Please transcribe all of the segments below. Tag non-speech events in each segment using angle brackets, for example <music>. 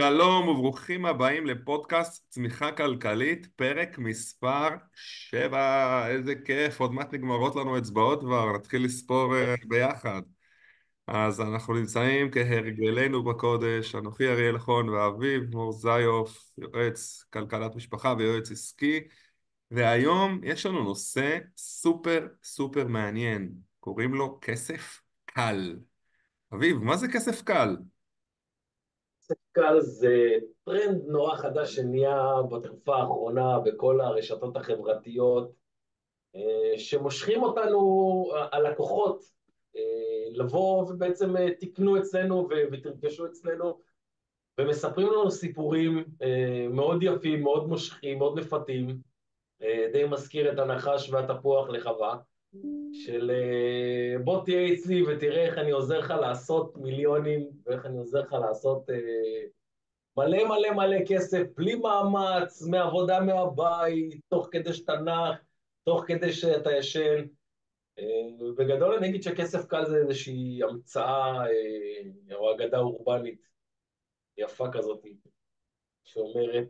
שלום וברוכים הבאים לפודקאסט צמיחה כלכלית, פרק מספר 7, איזה כיף, עוד מעט נגמרות לנו אצבעות כבר, נתחיל לספור אה, ביחד. אז אנחנו נמצאים כהרגלנו בקודש, אנוכי אריאל נכון ואביב מור זיוף, יועץ כלכלת משפחה ויועץ עסקי, והיום יש לנו נושא סופר סופר מעניין, קוראים לו כסף קל. אביב, מה זה כסף קל? קל זה טרנד נורא חדש שנהיה בתקופה האחרונה בכל הרשתות החברתיות, אה, שמושכים אותנו, הלקוחות, אה, לבוא ובעצם אה, תקנו אצלנו ותרכשו אצלנו, ומספרים לנו סיפורים מאוד יפים, מאוד מושכים, מאוד מפתים, די מזכיר את הנחש והתפוח לחווה. של אה, בוא תהיה אצלי ותראה איך אני עוזר לך לעשות מיליונים ואיך אני עוזר לך לעשות אה, מלא מלא מלא כסף בלי מאמץ, מעבודה מהבית, תוך כדי שאתה נח, תוך כדי שאתה ישן. אה, בגדול אני אגיד שכסף קל זה איזושהי המצאה או אגדה אורבנית יפה כזאת, שאומרת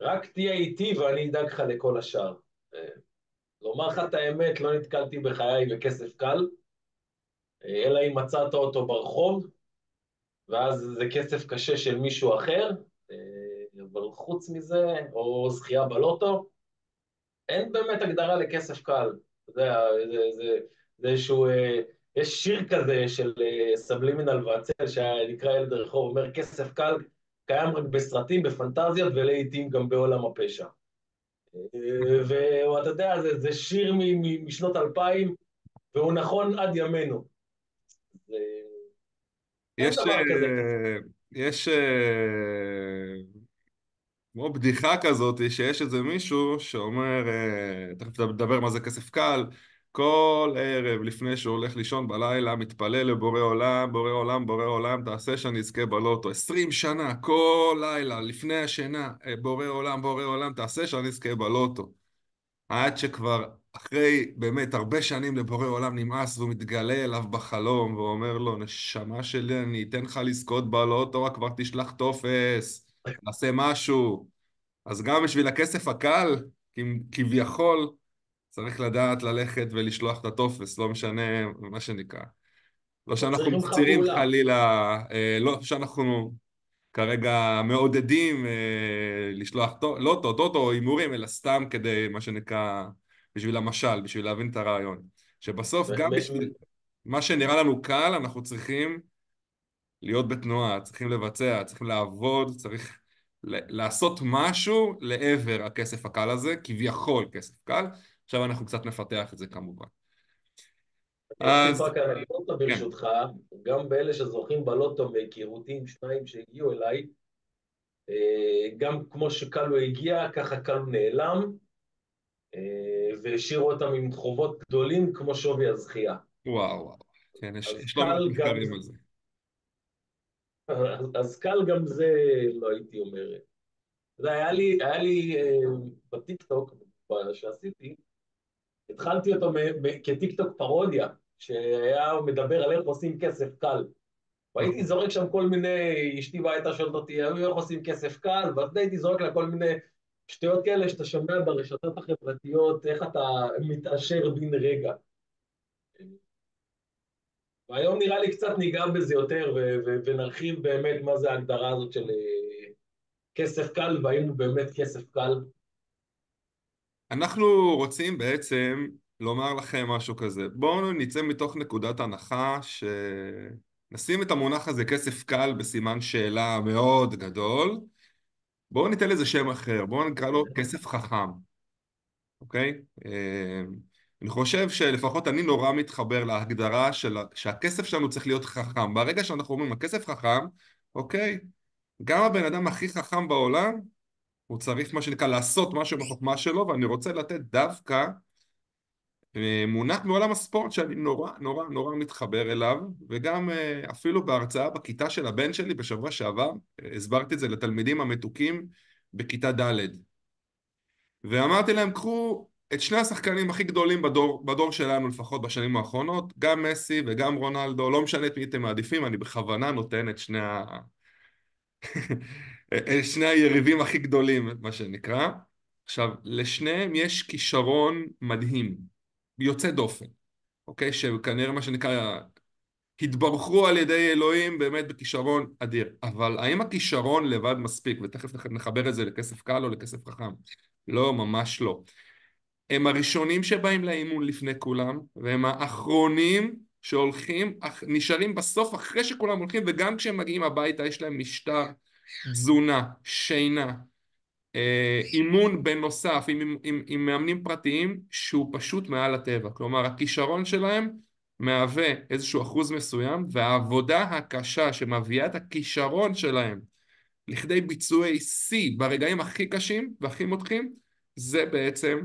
רק תהיה איתי ואני אדאג לך לכל השאר. לומר לך את האמת, לא נתקלתי בחיי בכסף קל, אלא אם מצאת אותו ברחוב, ואז זה כסף קשה של מישהו אחר, אבל חוץ מזה, או זכייה בלוטו, אין באמת הגדרה לכסף קל. אתה זה, זה, זה איזשהו... יש שיר כזה של סבלימינל ועצל, שנקרא ילד הרחוב, אומר כסף קל קיים רק בסרטים, בפנטזיות ולעיתים גם בעולם הפשע. ואתה יודע, זה, זה שיר משנות אלפיים, והוא נכון עד ימינו. זה... יש, יש כמו בדיחה כזאת, שיש איזה מישהו שאומר, אה, תכף נדבר מה זה כסף קל, כל ערב לפני שהוא הולך לישון בלילה, מתפלל לבורא עולם, בורא עולם, בורא עולם, תעשה שאני אזכה בלוטו. עשרים שנה, כל לילה, לפני השינה, אה, בורא עולם, בורא עולם, תעשה שאני אזכה בלוטו. עד שכבר אחרי באמת הרבה שנים לבורא עולם נמאס והוא מתגלה אליו בחלום ואומר לו, נשמה שלי, אני אתן לך לזכות בלוטו, רק כבר תשלח טופס, תעשה משהו. אז גם בשביל הכסף הקל, כביכול, צריך לדעת ללכת ולשלוח את הטופס, לא משנה מה שנקרא. לא שאנחנו מפצירים חלילה, אה, לא שאנחנו כרגע מעודדים אה, לשלוח לוטו, טוטו או הימורים, אלא סתם כדי, מה שנקרא, בשביל המשל, בשביל להבין את הרעיון. שבסוף גם בשביל מה שנראה לנו קל, אנחנו צריכים להיות בתנועה, צריכים לבצע, צריכים לעבוד, צריך לעשות משהו לעבר הכסף הקל הזה, כביכול כסף קל, עכשיו אנחנו קצת נפתח את זה כמובן. אז... רק אנקדוטה כן. ברשותך, גם באלה שזוכים בלוטו מהיכרותי עם שניים שהגיעו אליי, אה, גם כמו שקלו הגיע, ככה קלו נעלם, אה, והשאירו אותם עם חובות גדולים כמו שווי הזכייה. וואו, וואו. כן, יש לא מעט מחקרים על זה. אז קל גם זה, לא הייתי אומר. היה לי, היה לי אה, בטיקטוק, שעשיתי, התחלתי אותו כטיקטוק פרודיה, שהיה מדבר על איך עושים כסף קל. והייתי זורק שם כל מיני, אשתי והייתה שואלת אותי, איך עושים כסף קל, ואז הייתי זורק לה כל מיני שטויות כאלה שאתה שומע ברשתות החברתיות, איך אתה מתעשר בן רגע. והיום נראה לי קצת ניגע בזה יותר, ונרחיב באמת מה זה ההגדרה הזאת של אה, כסף קל, והאם הוא באמת כסף קל. אנחנו רוצים בעצם לומר לכם משהו כזה. בואו נצא מתוך נקודת הנחה שנשים את המונח הזה כסף קל בסימן שאלה מאוד גדול. בואו ניתן לזה שם אחר, בואו נקרא לו כסף חכם, אוקיי? אה, אני חושב שלפחות אני נורא מתחבר להגדרה של שהכסף שלנו צריך להיות חכם. ברגע שאנחנו אומרים הכסף חכם, אוקיי, גם הבן אדם הכי חכם בעולם הוא צריך מה שנקרא לעשות משהו בחוכמה שלו ואני רוצה לתת דווקא אה, מונח מעולם הספורט שאני נורא נורא נורא מתחבר אליו וגם אה, אפילו בהרצאה בכיתה של הבן שלי בשבוע שעבר הסברתי את זה לתלמידים המתוקים בכיתה ד' ואמרתי להם קחו את שני השחקנים הכי גדולים בדור, בדור שלנו לפחות בשנים האחרונות, גם מסי וגם רונלדו, לא משנה את מי אתם מעדיפים, אני בכוונה נותן את שני, ה... <laughs> שני היריבים הכי גדולים, מה שנקרא. עכשיו, לשניהם יש כישרון מדהים, יוצא דופן, אוקיי? שכנראה מה שנקרא התברכו על ידי אלוהים באמת בכישרון אדיר. אבל האם הכישרון לבד מספיק? ותכף נחבר את זה לכסף קל או לכסף חכם. לא, ממש לא. הם הראשונים שבאים לאימון לפני כולם, והם האחרונים שהולכים, נשארים בסוף אחרי שכולם הולכים, וגם כשהם מגיעים הביתה יש להם משטר תזונה, שינה, אה, אימון בנוסף עם, עם, עם מאמנים פרטיים שהוא פשוט מעל הטבע. כלומר, הכישרון שלהם מהווה איזשהו אחוז מסוים, והעבודה הקשה שמביאה את הכישרון שלהם לכדי ביצועי שיא ברגעים הכי קשים והכי מותחים, זה בעצם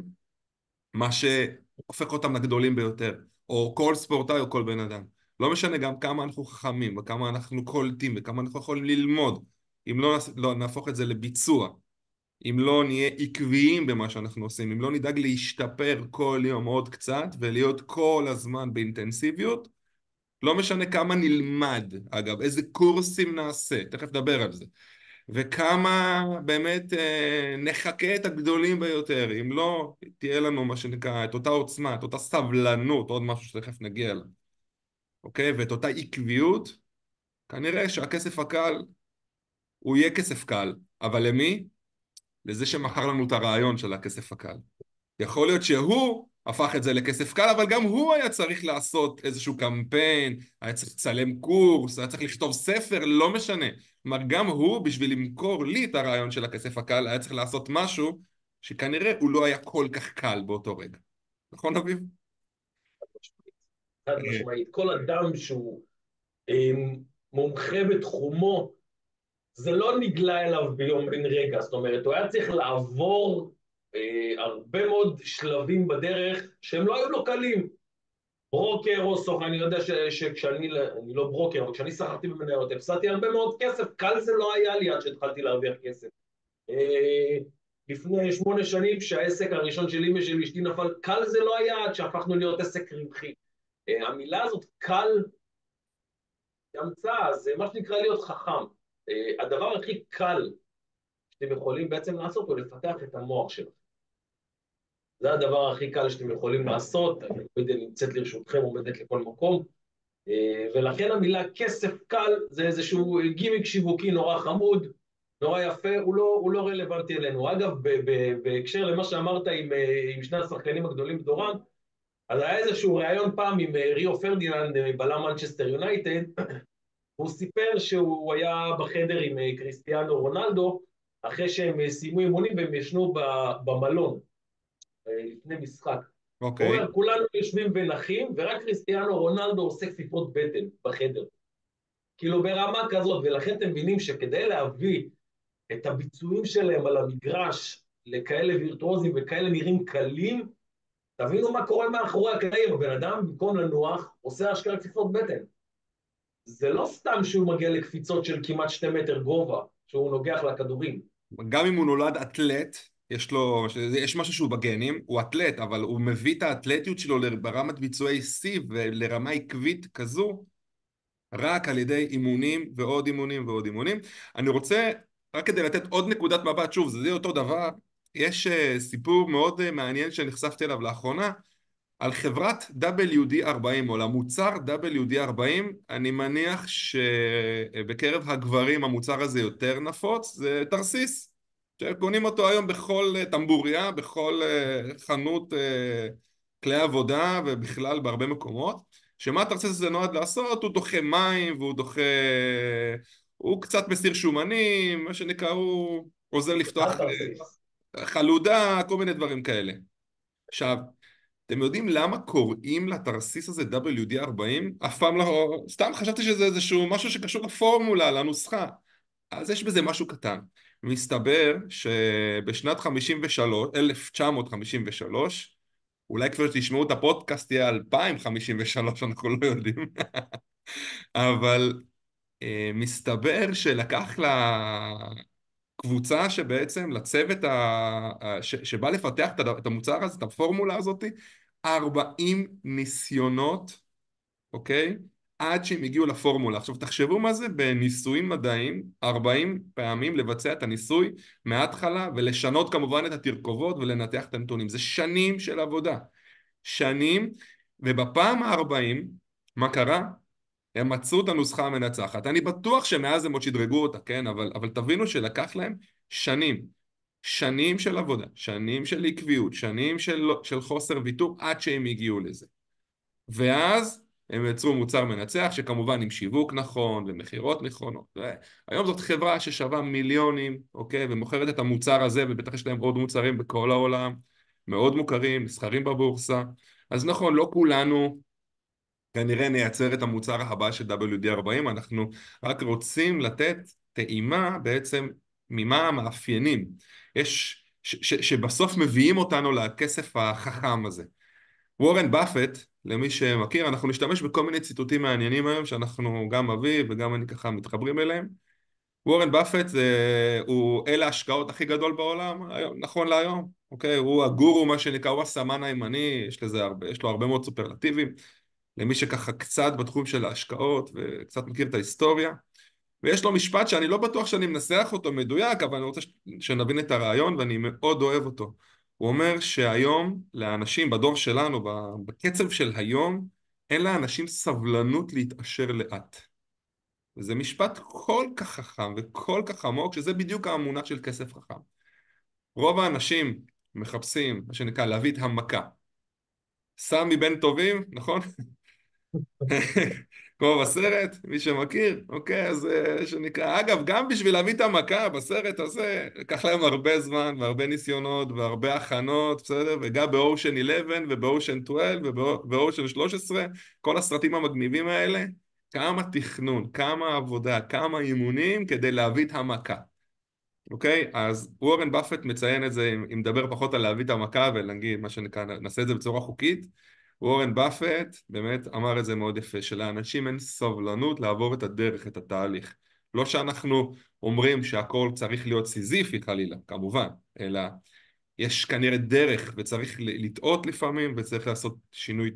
מה שהופך אותם לגדולים ביותר, או כל ספורטאי או כל בן אדם. לא משנה גם כמה אנחנו חכמים, וכמה אנחנו קולטים, וכמה אנחנו יכולים ללמוד, אם לא, לא נהפוך את זה לביצוע, אם לא נהיה עקביים במה שאנחנו עושים, אם לא נדאג להשתפר כל יום עוד קצת ולהיות כל הזמן באינטנסיביות, לא משנה כמה נלמד, אגב, איזה קורסים נעשה, תכף נדבר על זה, וכמה באמת אה, נחכה את הגדולים ביותר, אם לא תהיה לנו מה שנקרא את אותה עוצמה, את אותה סבלנות, עוד משהו שתכף נגיע אליו, אוקיי? ואת אותה עקביות, כנראה שהכסף הקל הוא יהיה כסף קל, אבל למי? לזה שמכר לנו את הרעיון של הכסף הקל. יכול להיות שהוא הפך את זה לכסף קל, אבל גם הוא היה צריך לעשות איזשהו קמפיין, היה צריך לצלם קורס, היה צריך לכתוב ספר, לא משנה. כלומר, גם הוא, בשביל למכור לי את הרעיון של הכסף הקל, היה צריך לעשות משהו שכנראה הוא לא היה כל כך קל באותו רגע. נכון, אביב? חד משמעית. כל אדם שהוא אה, מומחה בתחומו, זה לא נגלה אליו ביום בן רגע, זאת אומרת, הוא היה צריך לעבור אה, הרבה מאוד שלבים בדרך שהם לא היו לו קלים. ברוקר או סוף, אני יודע ש, שכשאני, אני לא ברוקר, אבל כשאני שכרתי במניות, הפסדתי הרבה מאוד כסף, קל זה לא היה לי עד שהתחלתי להרוויח כסף. אה, לפני שמונה שנים, כשהעסק הראשון של אמא של אשתי נפל, קל זה לא היה עד שהפכנו להיות עסק רווחי. אה, המילה הזאת, קל, היא המצאה, זה מה שנקרא להיות חכם. אה, הדבר הכי קל שאתם יכולים בעצם לעשות הוא לפתח את המוח שלכם. זה הדבר הכי קל שאתם יכולים לעשות, הווידאו נמצאת לרשותכם, עומדת לכל מקום, אה, ולכן המילה כסף קל זה איזשהו גימיק שיווקי נורא חמוד, נורא יפה, הוא לא, הוא לא רלוונטי אלינו. אגב, בהקשר למה שאמרת עם, אה, עם שני השחקנים הגדולים בדורם, אז היה איזשהו ראיון פעם עם ריו פרדיננד, בלם מנצ'סטר יונייטד, הוא סיפר שהוא היה בחדר עם אה, קריסטיאנו רונלדו, אחרי שהם אה, סיימו אימונים והם ישנו במלון אה, לפני משחק. אוקיי. הוא אומר, כולנו יושבים ונחים, ורק קריסטיאנו רונלדו עושה כפיפות בטן בחדר. כאילו ברמה כזאת, ולכן אתם מבינים שכדי להביא את הביצועים שלהם על המגרש לכאלה וירטואוזים וכאלה נראים קלים, תבינו מה קורה מאחורי הקלעים, הבן אדם במקום לנוח עושה אשכרה כפיפות בטן. זה לא סתם שהוא מגיע לקפיצות של כמעט שתי מטר גובה, שהוא נוגח לכדורים. גם אם הוא נולד אתלט, יש לו, יש משהו שהוא בגנים, הוא אתלט, אבל הוא מביא את האתלטיות שלו ברמת ביצועי שיא ולרמה עקבית כזו, רק על ידי אימונים ועוד אימונים ועוד אימונים. אני רוצה, רק כדי לתת עוד נקודת מבט, שוב, זה אותו דבר, יש uh, סיפור מאוד uh, מעניין שנחשפתי אליו לאחרונה, על חברת WD-40 או למוצר WD-40 אני מניח שבקרב הגברים המוצר הזה יותר נפוץ זה תרסיס שקונים אותו היום בכל טמבוריה, בכל אה, חנות אה, כלי עבודה ובכלל בהרבה מקומות. שמה התרסיס הזה נועד לעשות? הוא דוחה מים והוא דוחה... הוא קצת מסיר שומנים, מה שנקרא הוא עוזר לפתוח אה, חלודה, כל מיני דברים כאלה. עכשיו אתם יודעים למה קוראים לתרסיס הזה WD-40? אף פעם לא... סתם חשבתי שזה איזשהו משהו שקשור לפורמולה, לנוסחה. אז יש בזה משהו קטן. מסתבר שבשנת 53, 1953, אולי כבר תשמעו את הפודקאסט יהיה 2053, אנחנו לא יודעים, <laughs> אבל uh, מסתבר שלקח קבוצה שבעצם לצוות ה... ש... שבא לפתח את המוצר הזה, את הפורמולה הזאת, 40 ניסיונות, אוקיי? עד שהם הגיעו לפורמולה. עכשיו תחשבו מה זה בניסויים מדעיים, 40 פעמים לבצע את הניסוי מההתחלה ולשנות כמובן את התרכובות ולנתח את הנתונים. זה שנים של עבודה. שנים, ובפעם ה-40, מה קרה? הם מצאו את הנוסחה המנצחת. אני בטוח שמאז הם עוד שדרגו אותה, כן? אבל, אבל תבינו שלקח להם שנים. שנים של עבודה, שנים של עקביות, שנים של, של חוסר ויתור עד שהם הגיעו לזה. ואז הם יצרו מוצר מנצח שכמובן עם שיווק נכון ומכירות נכונות. היום זאת חברה ששווה מיליונים, אוקיי? ומוכרת את המוצר הזה ובטח יש להם עוד מוצרים בכל העולם, מאוד מוכרים, נסחרים בבורסה. אז נכון, לא כולנו כנראה נייצר את המוצר הבא של WD-40, אנחנו רק רוצים לתת טעימה בעצם ממה המאפיינים. יש, ש, ש, שבסוף מביאים אותנו לכסף החכם הזה. וורן באפט, למי שמכיר, אנחנו נשתמש בכל מיני ציטוטים מעניינים היום שאנחנו, גם אבי וגם אני ככה מתחברים אליהם. וורן באפט זה, הוא אל ההשקעות הכי גדול בעולם, היום, נכון להיום, אוקיי? הוא הגורו, מה שנקרא, הוא הסמן הימני, יש, לזה הרבה, יש לו הרבה מאוד סופרלטיבים. למי שככה קצת בתחום של ההשקעות וקצת מכיר את ההיסטוריה. ויש לו משפט שאני לא בטוח שאני מנסח אותו מדויק, אבל אני רוצה שנבין את הרעיון ואני מאוד אוהב אותו. הוא אומר שהיום לאנשים בדור שלנו, בקצב של היום, אין לאנשים סבלנות להתעשר לאט. וזה משפט כל כך חכם וכל כך עמוק, שזה בדיוק המונח של כסף חכם. רוב האנשים מחפשים, מה שנקרא, להביא את המכה. סמי בן טובים, נכון? <laughs> כמו בסרט, מי שמכיר, אוקיי, אז אה, שנקרא, אגב, גם בשביל להביא את המכה בסרט הזה, לקח להם הרבה זמן והרבה ניסיונות והרבה הכנות, בסדר? וגם באושן 11 ובאושן 12 ובאושן 13, כל הסרטים המגניבים האלה, כמה תכנון, כמה עבודה, כמה אימונים כדי להביא את המכה. אוקיי? אז וורן באפט מציין את זה, אם נדבר פחות על להביא את המכה ולהגיד, מה שנקרא, נעשה את זה בצורה חוקית, וורן באפט באמת אמר את זה מאוד יפה, שלאנשים אין סבלנות לעבור את הדרך, את התהליך. לא שאנחנו אומרים שהכל צריך להיות סיזיפי חלילה, כמובן, אלא יש כנראה דרך וצריך לטעות לפעמים וצריך לעשות שינוי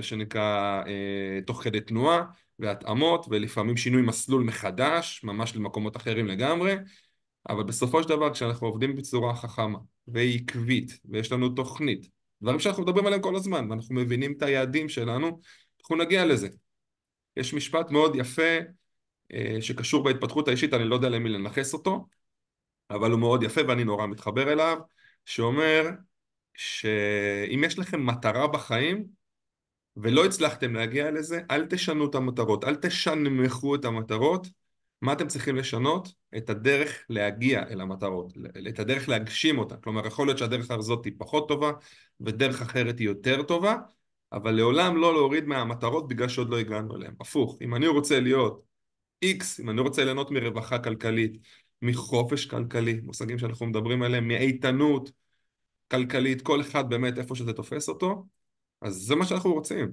שנקרא אה, תוך כדי תנועה והתאמות ולפעמים שינוי מסלול מחדש, ממש למקומות אחרים לגמרי, אבל בסופו של דבר כשאנחנו עובדים בצורה חכמה ועקבית ויש לנו תוכנית דברים שאנחנו מדברים עליהם כל הזמן, ואנחנו מבינים את היעדים שלנו, אנחנו נגיע לזה. יש משפט מאוד יפה אה, שקשור בהתפתחות האישית, אני לא יודע למי לנכס אותו, אבל הוא מאוד יפה ואני נורא מתחבר אליו, שאומר שאם יש לכם מטרה בחיים ולא הצלחתם להגיע לזה, אל תשנו את המטרות, אל תשנמכו את המטרות, מה אתם צריכים לשנות? את הדרך להגיע אל המטרות, את הדרך להגשים אותה. כלומר, יכול להיות שהדרך הזאת היא פחות טובה ודרך אחרת היא יותר טובה, אבל לעולם לא להוריד מהמטרות בגלל שעוד לא הגענו אליהן. הפוך, אם אני רוצה להיות X, אם אני רוצה ליהנות מרווחה כלכלית, מחופש כלכלי, מושגים שאנחנו מדברים עליהם, מאיתנות כלכלית, כל אחד באמת איפה שזה תופס אותו, אז זה מה שאנחנו רוצים.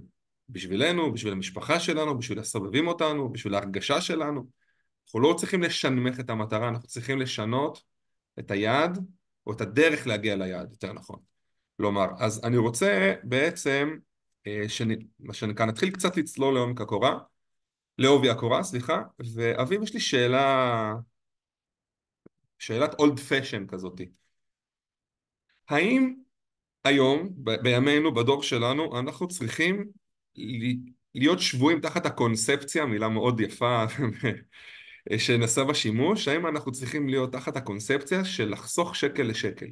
בשבילנו, בשביל המשפחה שלנו, בשביל הסובבים אותנו, בשביל ההרגשה שלנו. אנחנו לא צריכים לשנמך את המטרה, אנחנו צריכים לשנות את היעד, או את הדרך להגיע ליעד, יותר נכון. כלומר, אז אני רוצה בעצם, אה, מה שנקרא, נתחיל קצת לצלול לעומק הקורה, לעובי הקורה, סליחה, ואביב, יש לי שאלה, שאלת אולד פשן כזאתי. האם היום, ב- בימינו, בדור שלנו, אנחנו צריכים להיות שבויים תחת הקונספציה, מילה מאוד יפה שנעשה בה שימוש, האם אנחנו צריכים להיות תחת הקונספציה של לחסוך שקל לשקל?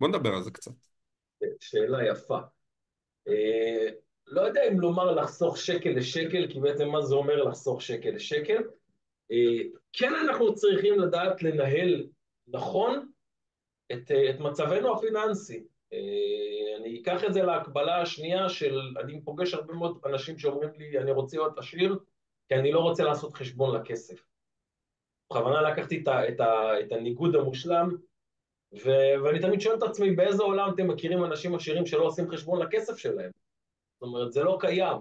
בוא נדבר על זה קצת. שאלה יפה. אה, לא יודע אם לומר לחסוך שקל לשקל, כי בעצם מה זה אומר לחסוך שקל לשקל. אה, כן אנחנו צריכים לדעת לנהל נכון את, אה, את מצבנו הפיננסי. אני אקח את זה להקבלה השנייה של, אני פוגש הרבה מאוד אנשים שאומרים לי, אני רוצה להיות עשיר, כי אני לא רוצה לעשות חשבון לכסף. בכוונה לקחתי את, ה, את, ה, את הניגוד המושלם, ו, ואני תמיד שואל את עצמי, באיזה עולם אתם מכירים אנשים עשירים שלא עושים חשבון לכסף שלהם? זאת אומרת, זה לא קיים.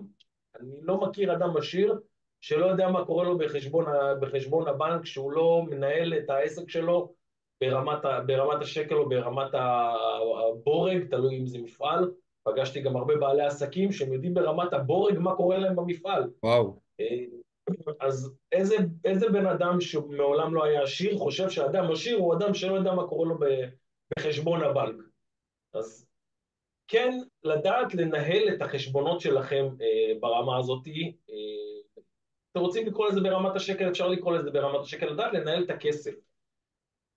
אני לא מכיר אדם עשיר שלא יודע מה קורה לו בחשבון, בחשבון הבנק, שהוא לא מנהל את העסק שלו ברמת, ברמת השקל או ברמת הבורג, תלוי אם זה מפעל. פגשתי גם הרבה בעלי עסקים שהם יודעים ברמת הבורג מה קורה להם במפעל. וואו. אז איזה, איזה בן אדם שמעולם לא היה עשיר חושב שאדם עשיר הוא אדם שלא יודע מה קורה לו בחשבון הבנק. אז כן, לדעת לנהל את החשבונות שלכם אה, ברמה הזאת. אה, אתם רוצים לקרוא לזה ברמת השקל, אפשר לקרוא לזה ברמת השקל, לדעת לנהל את הכסף.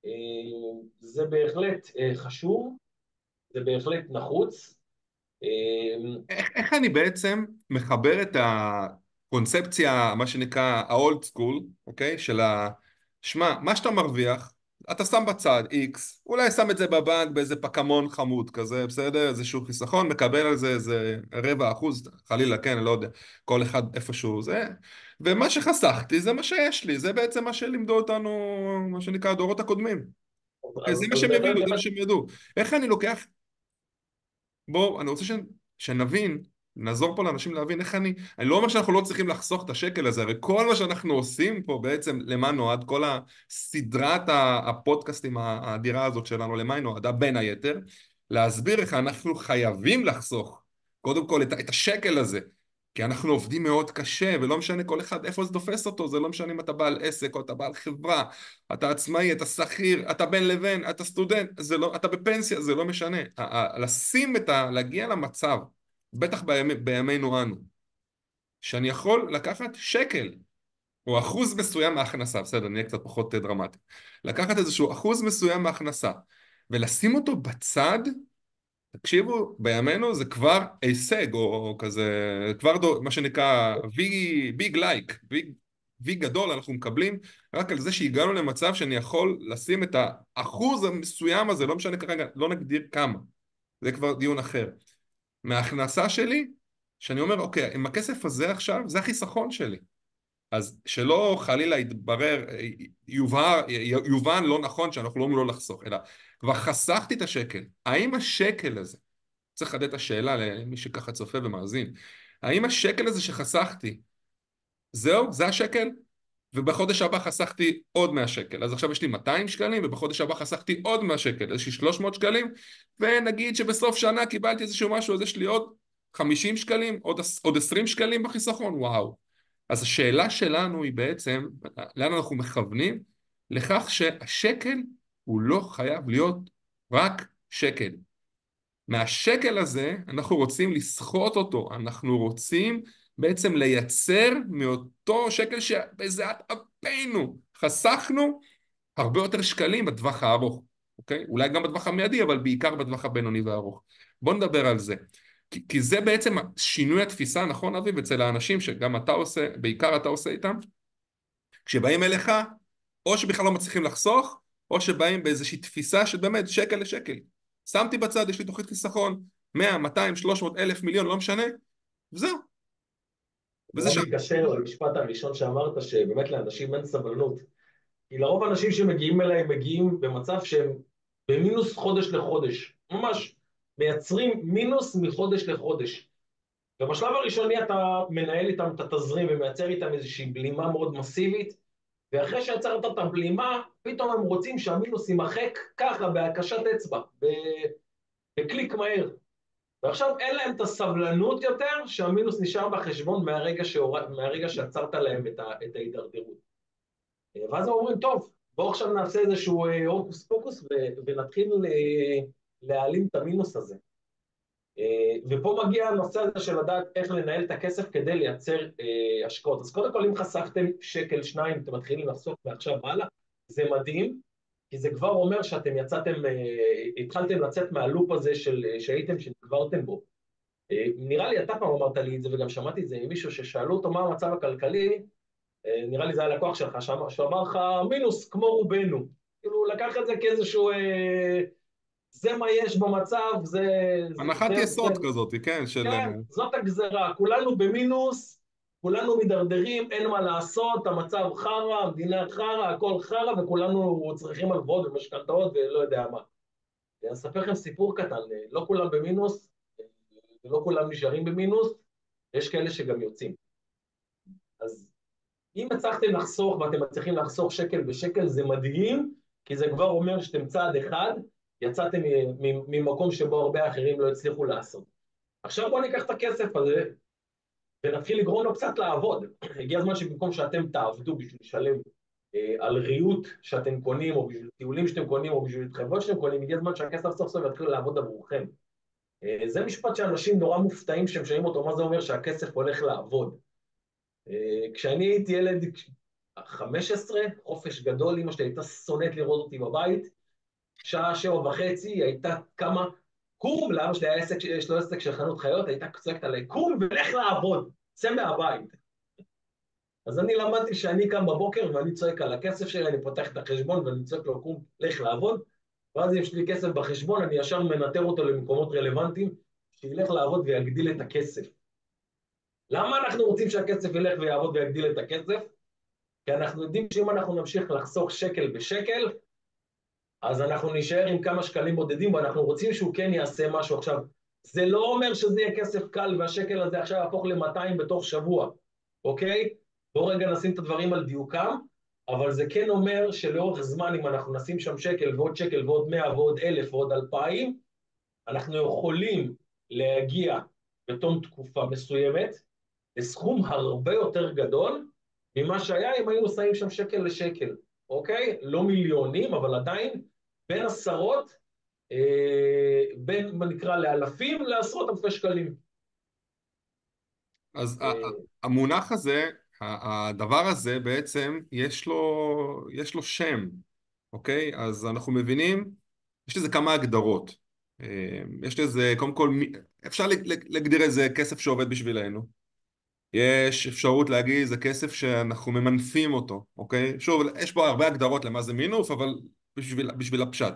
אה, זה בהחלט אה, חשוב, זה בהחלט נחוץ. אה, איך, איך אני בעצם מחבר את הקונספציה, מה שנקרא ה-old school, אוקיי? של ה... שמע, מה שאתה מרוויח, אתה שם בצד X, אולי שם את זה בבנק באיזה פקמון חמוד כזה, בסדר? איזשהו חיסכון, מקבל על זה איזה רבע אחוז, חלילה, כן, לא יודע, כל אחד איפשהו זה, ומה שחסכתי זה מה שיש לי, זה בעצם מה שלימדו אותנו, מה שנקרא, הדורות הקודמים. זה מה שהם יבינו, זה מה שהם ידעו. איך אני לוקח... בואו, אני רוצה שנבין נעזור פה לאנשים להבין איך אני, אני לא אומר שאנחנו לא צריכים לחסוך את השקל הזה, הרי כל מה שאנחנו עושים פה בעצם, למה נועד? כל הסדרת הפודקאסטים האדירה הזאת שלנו, למה היא נועדה? בין היתר, להסביר איך אנחנו חייבים לחסוך, קודם כל את, את השקל הזה, כי אנחנו עובדים מאוד קשה, ולא משנה כל אחד איפה זה תופס אותו, זה לא משנה אם אתה בעל עסק או אתה בעל חברה, אתה עצמאי, אתה שכיר, אתה בין לבין, אתה סטודנט, לא, אתה בפנסיה, זה לא משנה. לשים את ה... להגיע למצב בטח בימי, בימינו אנו, שאני יכול לקחת שקל או אחוז מסוים מההכנסה, בסדר, נהיה קצת פחות דרמטי, לקחת איזשהו אחוז מסוים מההכנסה ולשים אותו בצד, תקשיבו, בימינו זה כבר הישג, או, או כזה, כבר דו, מה שנקרא ביג לייק, וי גדול אנחנו מקבלים רק על זה שהגענו למצב שאני יכול לשים את האחוז המסוים הזה, לא משנה כרגע, לא נגדיר כמה, זה כבר דיון אחר. מההכנסה שלי, שאני אומר, אוקיי, עם הכסף הזה עכשיו, זה החיסכון שלי. אז שלא חלילה יתברר, יובהר, יובן לא נכון שאנחנו לא אומרים לא לחסוך, אלא כבר חסכתי את השקל. האם השקל הזה, צריך לחדד את השאלה למי שככה צופה ומאזין, האם השקל הזה שחסכתי, זהו, זה השקל? ובחודש הבא חסכתי עוד 100 שקל, אז עכשיו יש לי 200 שקלים ובחודש הבא חסכתי עוד 100 שקל, יש לי 300 שקלים ונגיד שבסוף שנה קיבלתי איזשהו משהו אז יש לי עוד 50 שקלים, עוד, עוד 20 שקלים בחיסכון, וואו. אז השאלה שלנו היא בעצם, לאן אנחנו מכוונים? לכך שהשקל הוא לא חייב להיות רק שקל. מהשקל הזה אנחנו רוצים לסחוט אותו, אנחנו רוצים בעצם לייצר מאותו שקל שבזיעת אפינו חסכנו הרבה יותר שקלים בטווח הארוך, אוקיי? אולי גם בטווח המיידי, אבל בעיקר בטווח הבינוני והארוך. בוא נדבר על זה. כי, כי זה בעצם שינוי התפיסה, נכון אביב, אצל האנשים שגם אתה עושה, בעיקר אתה עושה איתם, כשבאים אליך, או שבכלל לא מצליחים לחסוך, או שבאים באיזושהי תפיסה של באמת שקל לשקל. שמתי בצד, יש לי תוכנית חיסכון, 100, 200, 300, אלף, מיליון, לא משנה, וזהו, וזה שם. מתקשר למשפט הראשון שאמרת, שבאמת לאנשים אין סבלנות. כי לרוב האנשים שמגיעים אליי מגיעים במצב שהם במינוס חודש לחודש. ממש מייצרים מינוס מחודש לחודש. ובשלב הראשוני אתה מנהל איתם את התזרים ומייצר איתם איזושהי בלימה מאוד מסיבית, ואחרי שיצרת את הבלימה, פתאום הם רוצים שהמינוס יימחק ככה, בהקשת אצבע, בקליק מהר. ועכשיו אין להם את הסבלנות יותר שהמינוס נשאר בחשבון מהרגע, שהור... מהרגע שעצרת להם את, ה... את ההידרדרות. אה, ואז הם אומרים, טוב, בואו עכשיו נעשה איזשהו אה, הוקוס פוקוס ו... ונתחיל ל... להעלים את המינוס הזה. אה, ופה מגיע הנושא הזה של לדעת איך לנהל את הכסף כדי לייצר השקעות. אז קודם כל, אם חסכתם שקל, שניים, אתם מתחילים לחסוך מעכשיו הלאה, זה מדהים, כי זה כבר אומר שאתם יצאתם, אה, התחלתם לצאת מהלופ הזה של, אה, שהייתם, שנקברתם בו. אה, נראה לי, אתה פעם אמרת לי את זה, וגם שמעתי את זה ממישהו ששאלו אותו מה המצב הכלכלי, נראה לי זה היה לקוח שלך, שהוא אמר לך, מינוס כמו רובנו. כאילו, לקח את זה כאיזשהו... זה מה יש במצב, זה... הנחת יסוד זה, כזאת, כן, של... כן, זאת הגזרה, כולנו במינוס, כולנו מידרדרים, אין מה לעשות, המצב חרא, המדינה חרא, הכל חרא, וכולנו צריכים הלוואות ומשכנתאות ולא יודע מה. אני אספר לכם סיפור קטן, לא כולם במינוס, ולא כולם נשארים במינוס, יש כאלה שגם יוצאים. אז אם הצלחתם לחסוך ואתם מצליחים לחסוך שקל בשקל, זה מדהים, כי זה כבר אומר שאתם צעד אחד, יצאתם ממקום שבו הרבה אחרים לא הצליחו לעשות. עכשיו בואו ניקח את הכסף הזה ונתחיל לגרום לו קצת לעבוד. <clears throat> הגיע הזמן שבמקום שאתם תעבדו בשביל לשלם אה, על ריהוט שאתם קונים, או בשביל טיולים שאתם קונים, או בשביל התחייבות שאתם קונים, הגיע הזמן שהכסף סוף סוף יתחיל לעבוד עבורכם. אה, זה משפט שאנשים נורא מופתעים שהם שומעים אותו, מה זה אומר שהכסף הולך לעבוד. אה, כשאני הייתי ילד 15, חופש גדול, אמא שלי הייתה שונאת לראות אותי בבית, שעה שבע וחצי, היא הייתה קמה, קום, לאבא שלי היה עסק, יש לו עסק של חנות חיות, הייתה צועקת עליי, קום ולך לעבוד, צא מהבית. אז אני למדתי שאני קם בבוקר ואני צועק על הכסף שלי, אני פותח את החשבון ואני צועק לו, קום, לך לעבוד, ואז אם יש לי כסף בחשבון, אני ישר מנטר אותו למקומות רלוונטיים, שילך לעבוד ויגדיל את הכסף. למה אנחנו רוצים שהכסף ילך ויעבוד ויגדיל את הכסף? כי אנחנו יודעים שאם אנחנו נמשיך לחסוך שקל בשקל, אז אנחנו נישאר עם כמה שקלים בודדים, ואנחנו רוצים שהוא כן יעשה משהו עכשיו. זה לא אומר שזה יהיה כסף קל והשקל הזה עכשיו יהפוך ל-200 בתוך שבוע, אוקיי? בואו רגע נשים את הדברים על דיוקם, אבל זה כן אומר שלאורך זמן, אם אנחנו נשים שם שקל ועוד שקל ועוד 100 ועוד 1,000 ועוד 2,000, אנחנו יכולים להגיע בתום תקופה מסוימת לסכום הרבה יותר גדול ממה שהיה אם היינו שמים שם שקל לשקל, אוקיי? לא מיליונים, אבל עדיין בין עשרות, אה, בין, מה נקרא, לאלפים לעשרות אלפי שקלים. אז אה... המונח הזה, הדבר הזה בעצם, יש לו, יש לו שם, אוקיי? אז אנחנו מבינים, יש לזה כמה הגדרות. אה, יש לזה, קודם כל, אפשר להגדיר איזה כסף שעובד בשבילנו. יש אפשרות להגיד זה כסף שאנחנו ממנפים אותו, אוקיי? שוב, יש פה הרבה הגדרות למה זה מינוף, אבל בשביל, בשביל הפשט.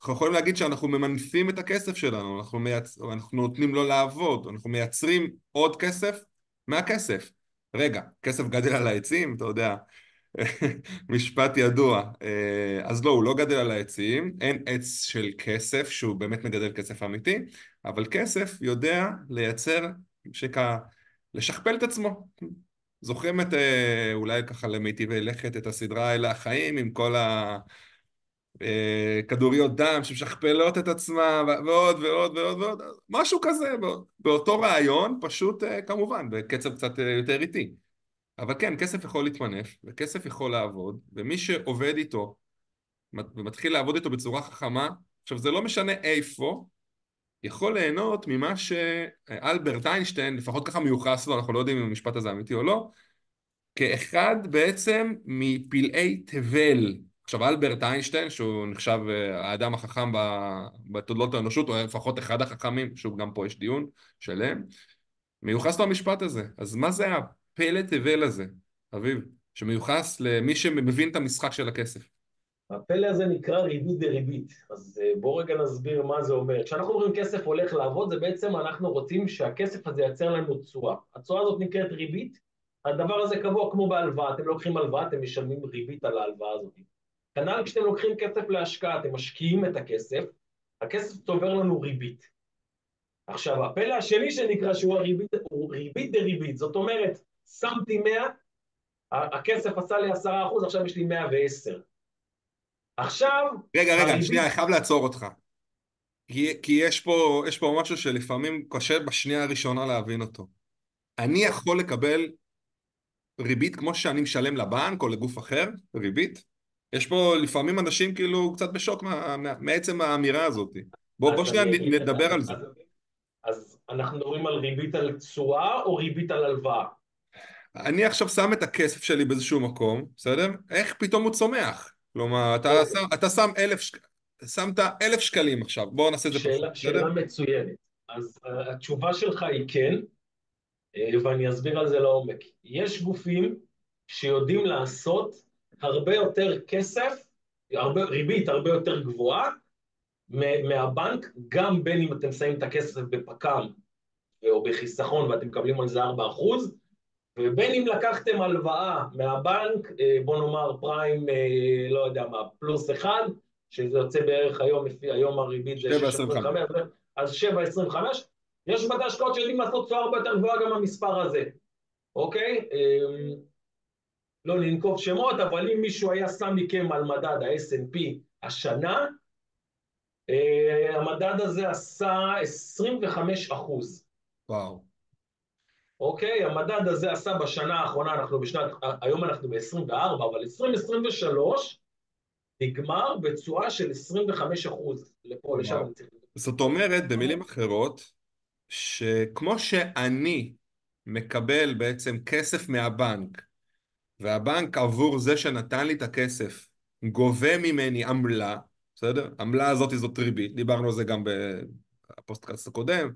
אנחנו יכולים להגיד שאנחנו ממנפים את הכסף שלנו, אנחנו, מייצ... אנחנו נותנים לו לעבוד, אנחנו מייצרים עוד כסף מהכסף. רגע, כסף גדל על העצים, אתה יודע, <laughs> משפט ידוע. אה, אז לא, הוא לא גדל על העצים, אין עץ של כסף שהוא באמת מגדל כסף אמיתי, אבל כסף יודע לייצר שקע... לשכפל את עצמו. זוכרים את, אה, אולי ככה למיטיבי לכת, את הסדרה אלה החיים עם כל הכדוריות אה, דם שמשכפלות את עצמם ועוד ועוד ועוד ועוד, משהו כזה, באותו רעיון, פשוט אה, כמובן, בקצב קצת יותר איטי. אבל כן, כסף יכול להתמנף, וכסף יכול לעבוד, ומי שעובד איתו ומתחיל לעבוד איתו בצורה חכמה, עכשיו זה לא משנה איפה, יכול ליהנות ממה שאלברט איינשטיין, לפחות ככה מיוחס לו, אנחנו לא יודעים אם המשפט הזה אמיתי או לא, כאחד בעצם מפלאי תבל. עכשיו אלברט איינשטיין, שהוא נחשב אה, האדם החכם בתולדות האנושות, או לפחות אחד החכמים, שוב גם פה יש דיון שלם, מיוחס לו המשפט הזה. אז מה זה הפלא תבל הזה, אביב, שמיוחס למי שמבין את המשחק של הכסף? הפלא הזה נקרא ריבית דריבית, אז אה, בואו רגע נסביר מה זה אומר. כשאנחנו אומרים כסף הולך לעבוד, זה בעצם אנחנו רוצים שהכסף הזה ייצר לנו תשואה. התשואה הזאת נקראת ריבית, הדבר הזה קבוע כמו בהלוואה, אתם לוקחים הלוואה, אתם משלמים ריבית על ההלוואה הזאת. כנ"ל כשאתם לוקחים כסף להשקעה, אתם משקיעים את הכסף, הכסף צובר לנו ריבית. עכשיו, הפלא השני שנקרא שהוא הריבית, הוא ריבית דריבית, זאת אומרת, שמתי 100, הכסף עשה לי 10%, עכשיו יש לי 110. עכשיו... רגע, רגע, הריבית... שנייה, אני חייב לעצור אותך. כי, כי יש, פה, יש פה משהו שלפעמים קשה בשנייה הראשונה להבין אותו. אני יכול לקבל ריבית כמו שאני משלם לבנק או לגוף אחר, ריבית? יש פה לפעמים אנשים כאילו קצת בשוק מה, מה, מעצם האמירה הזאת. בוא, בוא שנייה נדבר על זה. אז, אז אנחנו מדברים על ריבית על תשואה או ריבית על הלוואה? אני עכשיו שם את הכסף שלי באיזשהו מקום, בסדר? איך פתאום הוא צומח? כלומר, אתה, אוקיי. שם, אתה שם אלף, שמת אלף שקלים עכשיו, בואו נעשה את זה פחות. שאלה מצוינת. אז uh, התשובה שלך היא כן, uh, ואני אסביר על זה לעומק. יש גופים שיודעים לעשות הרבה יותר כסף, הרבה, ריבית הרבה יותר גבוהה מהבנק, גם בין אם אתם שמים את הכסף בפק"ם או בחיסכון ואתם מקבלים על זה 4%, ובין אם לקחתם הלוואה מהבנק, אה, בוא נאמר פריים, אה, לא יודע מה, פלוס אחד, שזה יוצא בערך היום, לפי היום הריבית זה 6.25, אז 7.25, יש בתי השקעות שיודעים לעשות תשואה הרבה יותר גבוהה גם במספר הזה, אוקיי? אמ, לא לנקוב שמות, אבל אם מישהו היה שם מכם על מדד ה-S&P השנה, אה, המדד הזה עשה 25 אחוז. וואו. אוקיי? המדד הזה עשה בשנה האחרונה, אנחנו בשנת, היום אנחנו ב-24, אבל 2023 נגמר בתשואה של 25 אחוז לפה, לשם. זאת אומרת, במילים אחרות, שכמו שאני מקבל בעצם כסף מהבנק, והבנק עבור זה שנתן לי את הכסף גובה ממני עמלה, בסדר? עמלה הזאת זאת ריבית, דיברנו על זה גם בפודקאסט הקודם,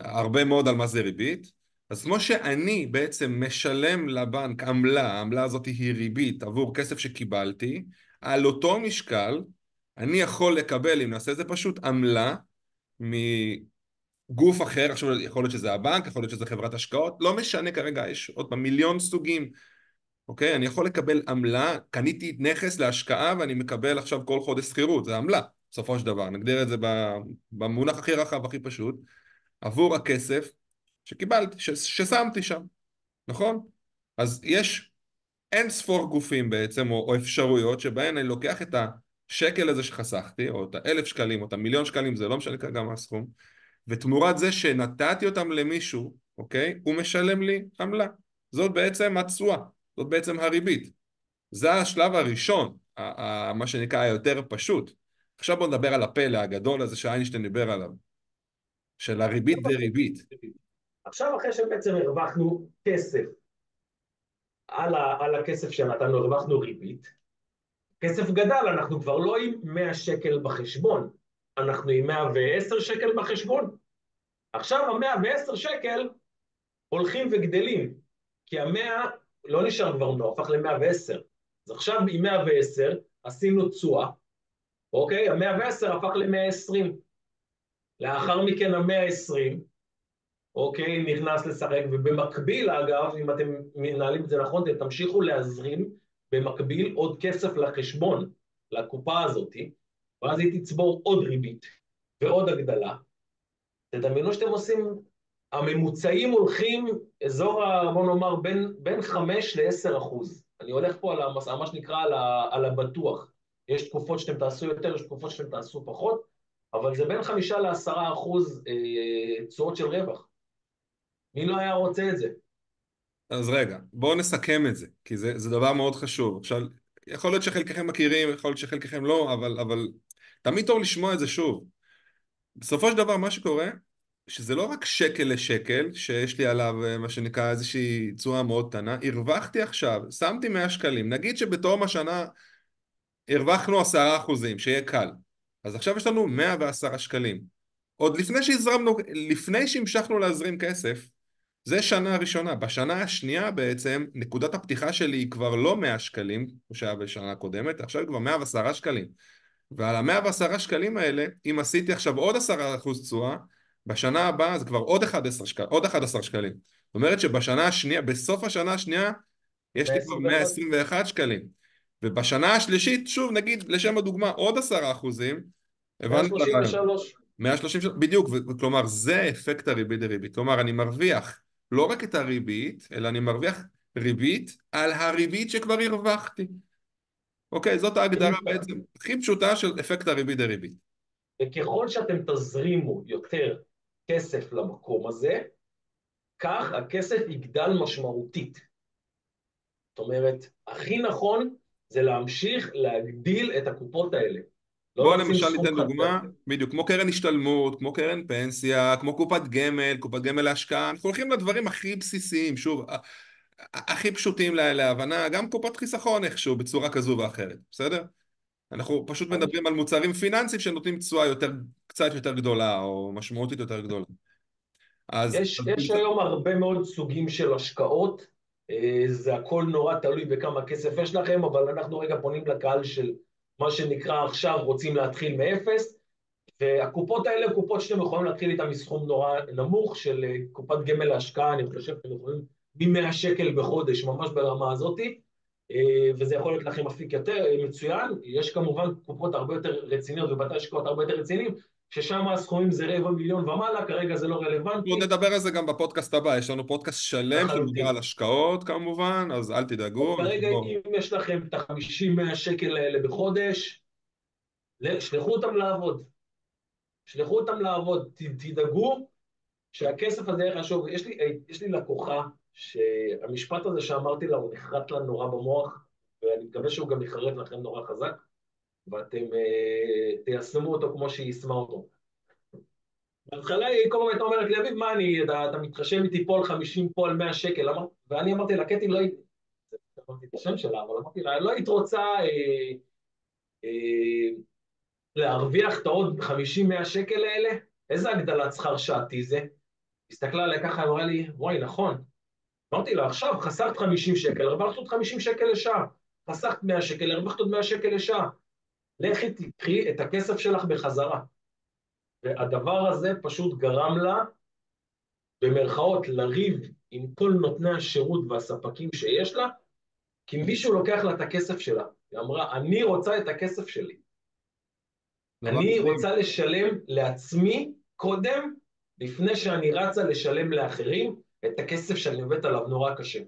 הרבה מאוד על מה זה ריבית. אז כמו שאני בעצם משלם לבנק עמלה, העמלה הזאת היא ריבית עבור כסף שקיבלתי, על אותו משקל אני יכול לקבל, אם נעשה את זה פשוט, עמלה מגוף אחר, עכשיו יכול להיות שזה הבנק, יכול להיות שזה חברת השקעות, לא משנה כרגע, יש עוד פעם מיליון סוגים, אוקיי? אני יכול לקבל עמלה, קניתי נכס להשקעה ואני מקבל עכשיו כל חודש שכירות, זה עמלה, בסופו של דבר, נגדיר את זה במונח הכי רחב, הכי פשוט, עבור הכסף שקיבלתי, ש, ששמתי שם, נכון? אז יש אין ספור גופים בעצם, או, או אפשרויות, שבהן אני לוקח את השקל הזה שחסכתי, או את האלף שקלים, או את המיליון שקלים, זה לא משנה כרגע מה הסכום, ותמורת זה שנתתי אותם למישהו, אוקיי? הוא משלם לי עמלה. זאת בעצם התשואה, זאת בעצם הריבית. זה השלב הראשון, מה שנקרא היותר פשוט. עכשיו בואו נדבר על הפלא הגדול הזה שאיינשטיין דיבר עליו, של הריבית דריבית. עכשיו אחרי שבעצם הרווחנו כסף על, ה, על הכסף שנתנו, הרווחנו ריבית, כסף גדל, אנחנו כבר לא עם 100 שקל בחשבון, אנחנו עם 110 שקל בחשבון. עכשיו ה-110 שקל הולכים וגדלים, כי ה-100 לא נשאר כבר 100, הפך ל-110. אז עכשיו עם 110 עשינו תשואה, אוקיי? ה-110 הפך ל-120. לאחר מכן ה-120 אוקיי, נכנס לשחק, ובמקביל אגב, אם אתם מנהלים את זה נכון, אתם תמשיכו להזרים במקביל עוד כסף לחשבון, לקופה הזאת, ואז היא תצבור עוד ריבית ועוד הגדלה. תדמיינו שאתם עושים, הממוצעים הולכים אזור, בוא נאמר, בין, בין 5 ל-10 אחוז. אני הולך פה על המס, מה שנקרא על, ה, על הבטוח. יש תקופות שאתם תעשו יותר, יש תקופות שאתם תעשו פחות, אבל זה בין 5 ל-10 אחוז אה, תשואות של רווח. מי לא היה רוצה את זה? אז רגע, בואו נסכם את זה, כי זה, זה דבר מאוד חשוב. עכשיו, יכול להיות שחלקכם מכירים, יכול להיות שחלקכם לא, אבל, אבל תמיד טוב לשמוע את זה שוב. בסופו של דבר מה שקורה, שזה לא רק שקל לשקל, שיש לי עליו אה, מה שנקרא איזושהי תשואה מאוד קטנה, הרווחתי עכשיו, שמתי 100 שקלים, נגיד שבתום השנה הרווחנו 10 אחוזים, שיהיה קל. אז עכשיו יש לנו 110 שקלים. עוד לפני שהזרמנו, לפני שהמשכנו להזרים כסף, זה שנה ראשונה. בשנה השנייה בעצם נקודת הפתיחה שלי היא כבר לא 100 שקלים, כמו שהיה בשנה הקודמת, עכשיו היא כבר 110 שקלים. ועל ה-110 שקלים האלה, אם עשיתי עכשיו עוד 10% תשואה, בשנה הבאה זה כבר עוד 11, שק... עוד 11 שקלים. זאת אומרת שבשנה השנייה, בסוף השנה השנייה, יש לי כבר 121 שקלים. ובשנה השלישית, שוב נגיד לשם הדוגמה עוד 10 אחוזים, 133. 130, בדיוק, כלומר זה אפקט הריבית דריבית, כלומר אני מרוויח לא רק את הריבית, אלא אני מרוויח ריבית על הריבית שכבר הרווחתי. אוקיי, זאת ההגדרה בעצם הכי פשוטה של אפקט הריבית דריבית. וככל שאתם תזרימו יותר כסף למקום הזה, כך הכסף יגדל משמעותית. זאת אומרת, הכי נכון זה להמשיך להגדיל את הקופות האלה. לא בוא למשל ניתן דוגמה, בדיוק, כמו קרן השתלמות, כמו קרן פנסיה, כמו קופת גמל, קופת גמל להשקעה, אנחנו הולכים לדברים הכי בסיסיים, שוב, הכי פשוטים להבנה, גם קופת חיסכון איכשהו בצורה כזו ואחרת, בסדר? אנחנו פשוט מדברים על מוצרים פיננסיים שנותנים תשואה יותר, קצת יותר גדולה או משמעותית יותר גדולה. אז... יש, יש היום הרבה מאוד סוגים של השקעות, אה, זה הכל נורא תלוי בכמה כסף יש לכם, אבל אנחנו רגע פונים לקהל של מה שנקרא עכשיו רוצים להתחיל מאפס, והקופות האלה קופות שאתם יכולים להתחיל איתן מסכום נורא נמוך של אה, קופת גמל להשקעה, אני חושב שאתם יכולים מ-100 שקל בחודש, ממש ברמה הזאתי, אה, וזה יכול להיות לכם אפיק יותר אה, מצוין. יש כמובן קופות הרבה יותר רציניות ובתי השקעות הרבה יותר רציניים, ששם הסכומים זה רבע מיליון ומעלה, כרגע זה לא בואו רלוונטי, נדבר על זה גם בפודקאסט הבא, יש לנו פודקאסט שלם שמדבר. על השקעות כמובן, אז אל תדאגו. כרגע אם יש לכם את ה-50-100 שקל האלה בחודש, שלחו אותם לעבוד. שלחו אותם לעבוד, תדאגו שהכסף הזה יהיה חשוב. יש לי, יש לי לקוחה שהמשפט הזה שאמרתי לה, הוא נחרט לה נורא במוח, ואני מקווה שהוא גם יחרט לכם נורא חזק, ואתם אה, תיישמו אותו כמו שהיא יישמה אותו. בהתחלה היא כל הזמן הייתה אומרת לי, אביב, מה אני, אתה, מתחשב איתי פה על 50, פה על 100 שקל, ואני אמרתי לה, קטי, לא אמרתי את השם שלה, אבל אמרתי לה, לא היית רוצה אה, אה, להרוויח את העוד 50-100 שקל האלה? איזה הגדלת שכר שעתי זה? הסתכלה עליה ככה, אמרה לי, וואי, נכון. אמרתי לה, עכשיו חסכת 50 שקל, הרווחת עוד 50 שקל לשעה. חסכת 100 שקל, הרווחת עוד 100 שקל לשעה. לכי תקחי את הכסף שלך בחזרה. והדבר הזה פשוט גרם לה, במרכאות, לריב עם כל נותני השירות והספקים שיש לה, כי מישהו לוקח לה את הכסף שלה. היא אמרה, אני רוצה את הכסף שלי. אני מדהים. רוצה לשלם לעצמי קודם, לפני שאני רצה לשלם לאחרים את הכסף שאני עובד עליו נורא קשה.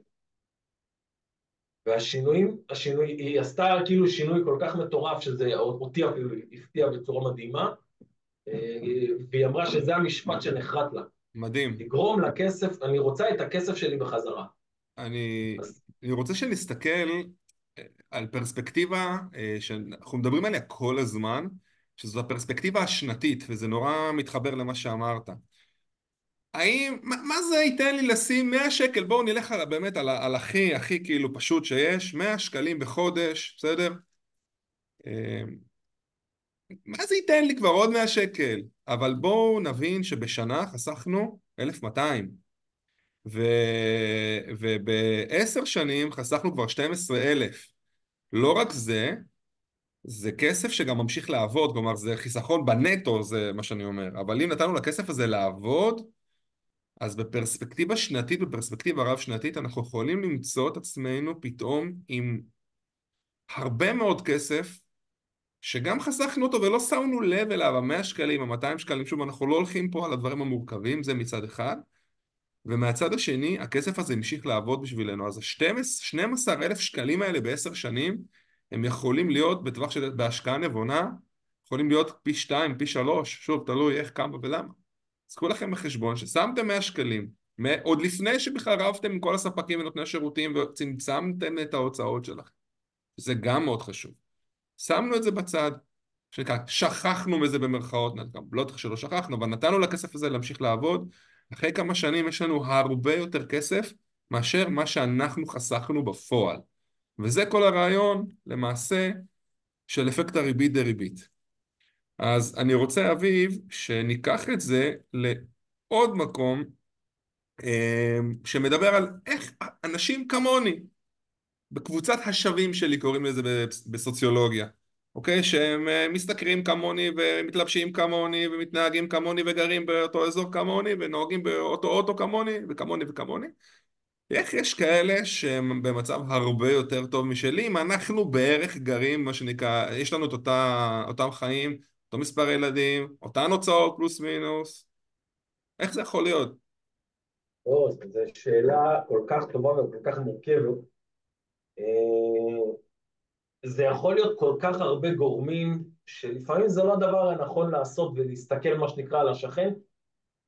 והשינויים, השינוי, היא עשתה כאילו שינוי כל כך מטורף, שזה אותי אפילו הפתיע בצורה מדהימה, אה, והיא אמרה שזה המשפט שנחרט לה. מדהים. לגרום לכסף, אני רוצה את הכסף שלי בחזרה. אני, אז- אני רוצה שנסתכל אה, על פרספקטיבה אה, שאנחנו מדברים עליה כל הזמן, שזו הפרספקטיבה השנתית, וזה נורא מתחבר למה שאמרת. האם, מה, מה זה ייתן לי לשים 100 שקל? בואו נלך על, באמת על, על הכי הכי כאילו פשוט שיש, 100 שקלים בחודש, בסדר? אה, מה זה ייתן לי כבר עוד 100 שקל? אבל בואו נבין שבשנה חסכנו 1,200 ו... ובעשר שנים חסכנו כבר 12,000 לא רק זה, זה כסף שגם ממשיך לעבוד, כלומר זה חיסכון בנטו, זה מה שאני אומר, אבל אם נתנו לכסף הזה לעבוד, אז בפרספקטיבה שנתית, בפרספקטיבה רב שנתית, אנחנו יכולים למצוא את עצמנו פתאום עם הרבה מאוד כסף שגם חסכנו אותו ולא שמנו לב אליו, המאה שקלים, המאתיים שקלים, שוב, אנחנו לא הולכים פה על הדברים המורכבים, זה מצד אחד, ומהצד השני, הכסף הזה המשיך לעבוד בשבילנו, אז ה-12 אלף שקלים האלה בעשר שנים, הם יכולים להיות בטווח של, בהשקעה נבונה, יכולים להיות פי שתיים, פי שלוש, שוב, תלוי איך, כמה ולמה. אז קחו לכם בחשבון ששמתם 100 שקלים, עוד לפני שבכלל רבתם עם כל הספקים ונותני השירותים וצמצמתם את ההוצאות שלכם. זה גם מאוד חשוב. שמנו את זה בצד, שנקרא, שכחנו מזה במרכאות, לא צריך שלא שכחנו, אבל נתנו לכסף הזה להמשיך לעבוד, אחרי כמה שנים יש לנו הרבה יותר כסף מאשר מה שאנחנו חסכנו בפועל. וזה כל הרעיון, למעשה, של אפקט הריבית דריבית. אז אני רוצה, אביב, שניקח את זה לעוד מקום שמדבר על איך אנשים כמוני, בקבוצת השווים שלי קוראים לזה בסוציולוגיה, אוקיי? שהם משתכרים כמוני ומתלבשים כמוני ומתנהגים כמוני וגרים באותו אזור כמוני ונוהגים באותו אוטו כמוני וכמוני וכמוני. איך יש כאלה שהם במצב הרבה יותר טוב משלי אם אנחנו בערך גרים מה שנקרא, יש לנו את אותה, אותם חיים, אותו מספר ילדים, אותן הוצאות פלוס מינוס, איך זה יכול להיות? או, זו שאלה כל כך טובה וכל כך מורכבת. זה יכול להיות כל כך הרבה גורמים, שלפעמים זה לא הדבר הנכון לעשות ולהסתכל מה שנקרא על השכן,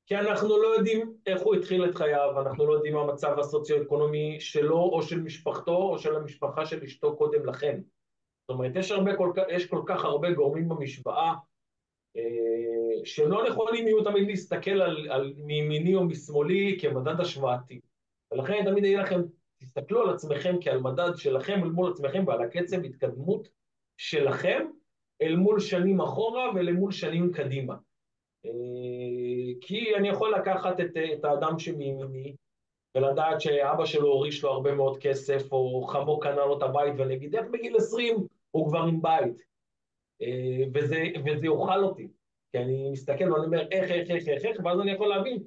כי אנחנו לא יודעים איך הוא התחיל את חייו, אנחנו לא יודעים מה המצב הסוציו-אקונומי שלו או של משפחתו או של המשפחה של אשתו קודם לכן. זאת אומרת, יש, הרבה, כל, יש כל כך הרבה גורמים במשוואה אה, שלא נכונים יהיו תמיד להסתכל על, על מימיני או משמאלי כמדד השוואתי. ולכן תמיד אגיד לכם, תסתכלו על עצמכם כעל מדד שלכם אל מול עצמכם ועל הקצב התקדמות שלכם אל מול שנים אחורה ואל מול שנים קדימה. כי אני יכול לקחת את, את האדם שמימיני ולדעת שאבא שלו הוריש לו הרבה מאוד כסף או חמו קנה לו את הבית ואני אגיד איך בגיל 20 הוא כבר עם בית וזה, וזה יאכל אותי כי אני מסתכל ואני אומר איך, איך, איך, איך, איך ואז אני יכול להבין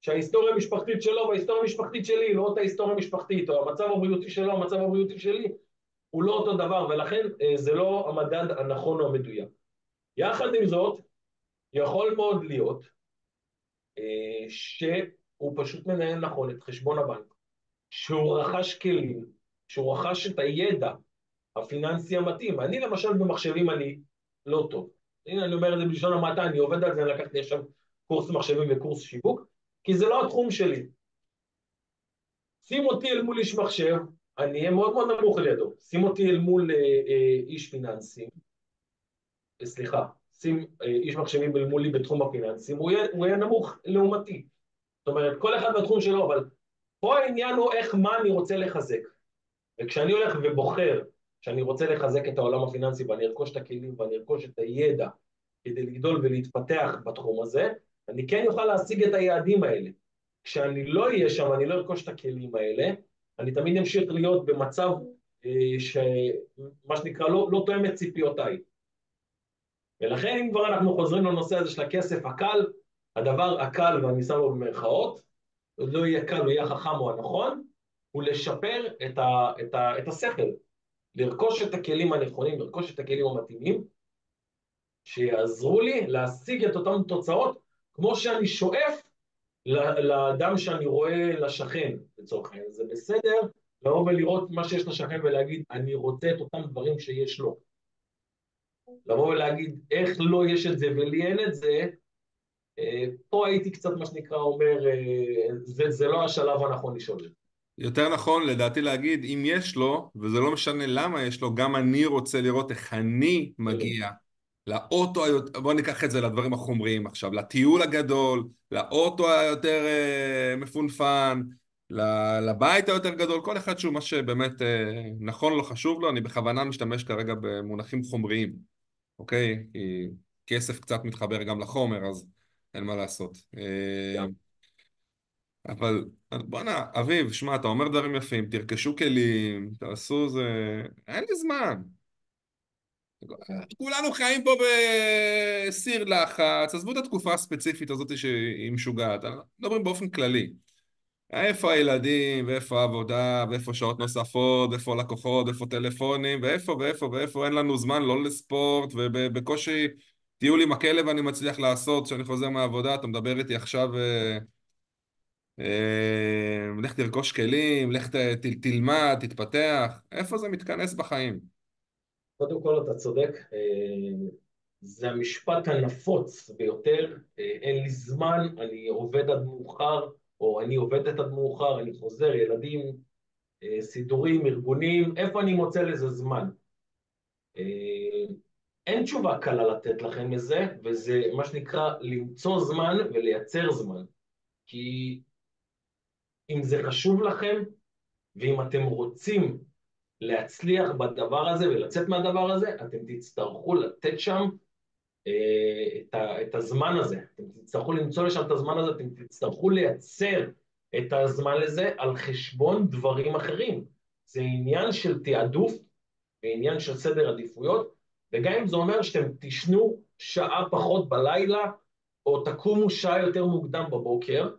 שההיסטוריה המשפחתית שלו וההיסטוריה המשפחתית שלי היא לא אותה היסטוריה משפחתית, או המצב הבריאותי שלו, המצב הבריאותי שלי, הוא לא אותו דבר, ולכן זה לא המדד הנכון או המדויק. יחד עם זאת, יכול מאוד להיות אה, שהוא פשוט מנהל נכון את חשבון הבנק, שהוא רכש כלים, שהוא רכש את הידע הפיננסי המתאים. אני למשל במחשבים אני לא טוב. הנה, אני אומר את זה בלשון המעטה, אני עובד על זה, אני לקחתי עכשיו קורס מחשבים וקורס שיווק, כי זה לא התחום שלי. שים אותי אל מול איש מחשב, אני אהיה מאוד מאוד נמוך לידו. שים אותי אל מול אה, אה, איש פיננסי, אה, סליחה, שים אה, איש מחשבים אל מולי בתחום הפיננסים, הוא יהיה, הוא יהיה נמוך לעומתי. זאת אומרת, כל אחד בתחום שלו, אבל פה העניין הוא איך, מה אני רוצה לחזק. וכשאני הולך ובוחר שאני רוצה לחזק את העולם הפיננסי ואני ארכוש את הכלים ואני ארכוש את הידע כדי לגדול ולהתפתח בתחום הזה, אני כן אוכל להשיג את היעדים האלה. כשאני לא אהיה שם, אני לא ארכוש את הכלים האלה, אני תמיד אמשיך להיות במצב אה, שמה שנקרא לא, לא תואם את ציפיותיי. ולכן אם כבר אנחנו חוזרים לנושא הזה של הכסף הקל, הדבר הקל, ואני שם לו במרכאות, עוד לא יהיה קל, הוא יהיה החכם או הנכון, הוא לשפר את, ה, את, ה, את השכל, לרכוש את הכלים הנכונים, לרכוש את הכלים המתאימים, שיעזרו לי להשיג את אותן תוצאות, כמו שאני שואף לאדם שאני רואה לשכן, לצורך העניין. זה בסדר לבוא ולראות מה שיש לשכן ולהגיד, אני רוצה את אותם דברים שיש לו. לבוא ולהגיד, איך לא יש את זה ולי אין את זה, אה, פה הייתי קצת, מה שנקרא, אומר, אה, זה, זה לא השלב הנכון לשאול את זה. יותר נכון לדעתי להגיד, אם יש לו, וזה לא משנה למה יש לו, גם אני רוצה לראות איך אני מגיע לאוטו, בוא ניקח את זה לדברים החומריים עכשיו, לטיול הגדול, לאוטו היותר אה, מפונפן, לבית היותר גדול, כל אחד שהוא מה שבאמת אה, נכון לו, חשוב לו, אני בכוונה משתמש כרגע במונחים חומריים, אוקיי? כי כסף קצת מתחבר גם לחומר, אז אין מה לעשות. אה, אבל בואנה, אביב, שמע, אתה אומר דברים יפים, תרכשו כלים, תעשו זה... אין לי זמן. כולנו חיים פה בסיר לחץ, עזבו את התקופה הספציפית הזאת שהיא משוגעת, מדברים באופן כללי. איפה הילדים, ואיפה העבודה, ואיפה שעות נוספות, ואיפה לקוחות, ואיפה טלפונים, ואיפה ואיפה ואיפה אין לנו זמן לא לספורט, ובקושי טיול עם הכלב אני מצליח לעשות כשאני חוזר מהעבודה, אתה מדבר איתי עכשיו... אה, לך תרכוש כלים, לך ת, תלמד, תתפתח, איפה זה מתכנס בחיים? קודם כל אתה צודק, אה, זה המשפט הנפוץ ביותר, אה, אין לי זמן, אני עובד עד מאוחר, או אני עובדת עד מאוחר, אני חוזר, ילדים, סידורים, ארגונים, איפה אני מוצא לזה זמן? אין תשובה קלה לתת לכם לזה, וזה מה שנקרא למצוא זמן ולייצר זמן. כי אם זה חשוב לכם, ואם אתם רוצים להצליח בדבר הזה ולצאת מהדבר הזה, אתם תצטרכו לתת שם אה, את, ה, את הזמן הזה. אתם תצטרכו למצוא לשם את הזמן הזה, אתם תצטרכו לייצר את הזמן לזה על חשבון דברים אחרים. זה עניין של תעדוף ועניין של סדר עדיפויות, וגם אם זה אומר שאתם תישנו שעה פחות בלילה, או תקומו שעה יותר מוקדם בבוקר,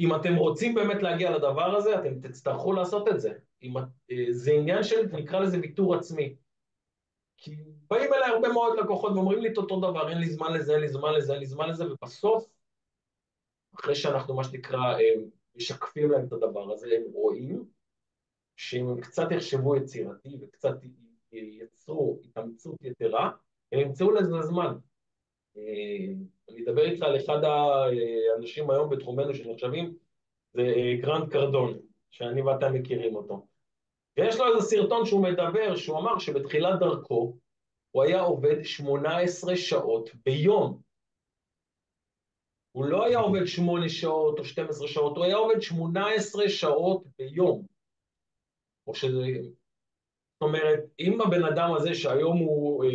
אם אתם רוצים באמת להגיע לדבר הזה, אתם תצטרכו לעשות את זה. אם, אה, זה עניין של, נקרא לזה ויתור עצמי. כי באים אליי הרבה מאוד לקוחות ואומרים לי את אותו דבר, אין לי זמן לזה, אין לי זמן לזה, אין לי זמן לזה, ובסוף, אחרי שאנחנו, מה שנקרא, אה, משקפים להם את הדבר הזה, הם רואים שאם הם קצת יחשבו יצירתי וקצת ייצרו התאמצות יתרה, הם ימצאו לזה זמן. אני אדבר איתך על אחד האנשים היום בתחומנו שנחשבים, זה אה, גרנט קרדון, שאני ואתה מכירים אותו. ויש לו איזה סרטון שהוא מדבר, שהוא אמר שבתחילת דרכו הוא היה עובד 18 שעות ביום. הוא לא היה עובד 8 שעות או 12 שעות, הוא היה עובד 18 שעות ביום. או שזה זאת אומרת, אם הבן אדם הזה שהיום הוא אה,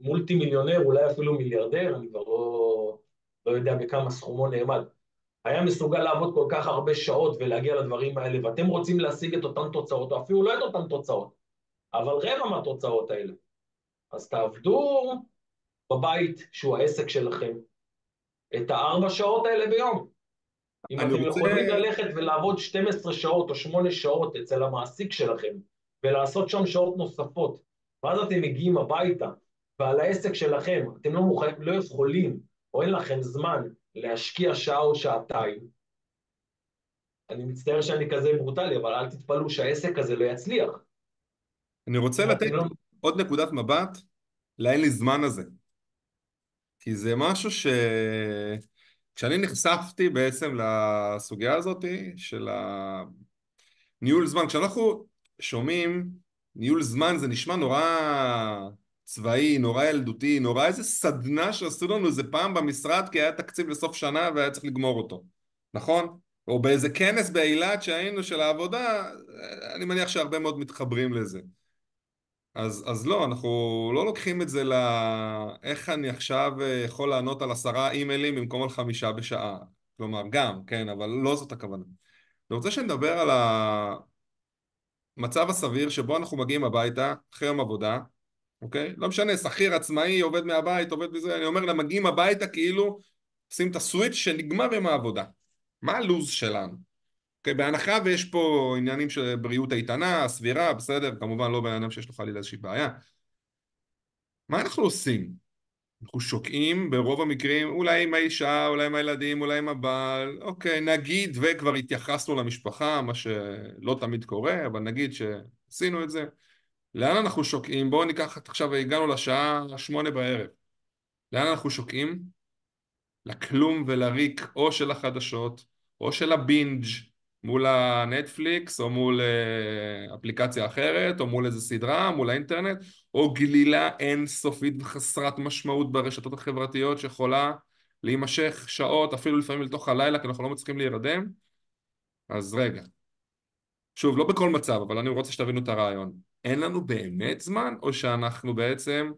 מולטי מיליונר, אולי אפילו מיליארדר, אני כבר לא, לא יודע בכמה סכומו נאמד, היה מסוגל לעבוד כל כך הרבה שעות ולהגיע לדברים האלה, ואתם רוצים להשיג את אותן תוצאות, או אפילו לא את אותן תוצאות, אבל רבע מהתוצאות האלה. אז תעבדו בבית, שהוא העסק שלכם, את הארבע שעות האלה ביום. אם אתם רוצה... יכולים ללכת ולעבוד 12 שעות או 8 שעות אצל המעסיק שלכם, ולעשות שם שעות נוספות. ואז אתם מגיעים הביתה, ועל העסק שלכם, אתם לא, מוכנים, לא יכולים או אין לכם זמן להשקיע שעה או שעתיים, אני מצטער שאני כזה ברוטלי, אבל אל תתפלאו שהעסק הזה לא יצליח. אני רוצה לתת לא... עוד נקודת מבט לאין לי זמן הזה. כי זה משהו ש... כשאני נחשפתי בעצם לסוגיה הזאת של הניהול זמן, כשאנחנו שומעים ניהול זמן זה נשמע נורא צבאי, נורא ילדותי, נורא איזה סדנה שעשו לנו איזה פעם במשרד כי היה תקציב לסוף שנה והיה צריך לגמור אותו, נכון? או באיזה כנס באילת שהיינו של העבודה, אני מניח שהרבה מאוד מתחברים לזה. אז, אז לא, אנחנו לא לוקחים את זה ל... איך אני עכשיו יכול לענות על עשרה אימיילים במקום על חמישה בשעה. כלומר, גם, כן, אבל לא זאת הכוונה. אני רוצה שנדבר על המצב הסביר שבו אנחנו מגיעים הביתה אחרי יום עבודה, אוקיי? לא משנה, שכיר, עצמאי, עובד מהבית, עובד בזה, אני אומר להם, מגיעים הביתה כאילו עושים את הסוויץ' שנגמר עם העבודה. מה הלו"ז שלנו? אוקיי, בהנחה ויש פה עניינים של בריאות איתנה, סבירה, בסדר, כמובן לא בן אדם שיש לו חלילה איזושהי בעיה. מה אנחנו עושים? אנחנו שוקעים ברוב המקרים, אולי עם האישה, אולי עם הילדים, אולי עם הבעל, אוקיי, נגיד וכבר התייחסנו למשפחה, מה שלא תמיד קורה, אבל נגיד שעשינו את זה. לאן אנחנו שוקעים? בואו ניקח, עכשיו הגענו לשעה שמונה בערב. לאן אנחנו שוקעים? לכלום ולריק או של החדשות, או של הבינג' מול הנטפליקס, או מול אה, אפליקציה אחרת, או מול איזה סדרה, מול האינטרנט, או גלילה אינסופית וחסרת משמעות ברשתות החברתיות שיכולה להימשך שעות, אפילו לפעמים לתוך הלילה, כי אנחנו לא מצליחים להירדם. אז רגע. שוב, לא בכל מצב, אבל אני רוצה שתבינו את הרעיון. אין לנו באמת זמן, או שאנחנו בעצם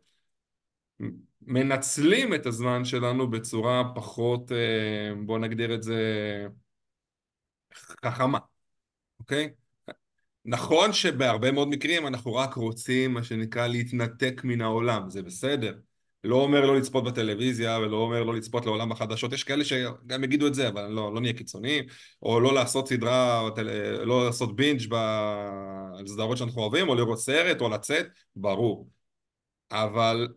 מנצלים את הזמן שלנו בצורה פחות, אה, בואו נגדיר את זה, חכמה, אוקיי? נכון שבהרבה מאוד מקרים אנחנו רק רוצים, מה שנקרא, להתנתק מן העולם, זה בסדר. לא אומר לא לצפות בטלוויזיה ולא אומר לא לצפות לעולם החדשות, יש כאלה שגם יגידו את זה, אבל לא, לא נהיה קיצוניים, או לא לעשות סדרה, לא לעשות בינג' בסדרות שאנחנו אוהבים, או לראות סרט, או לצאת, ברור. אבל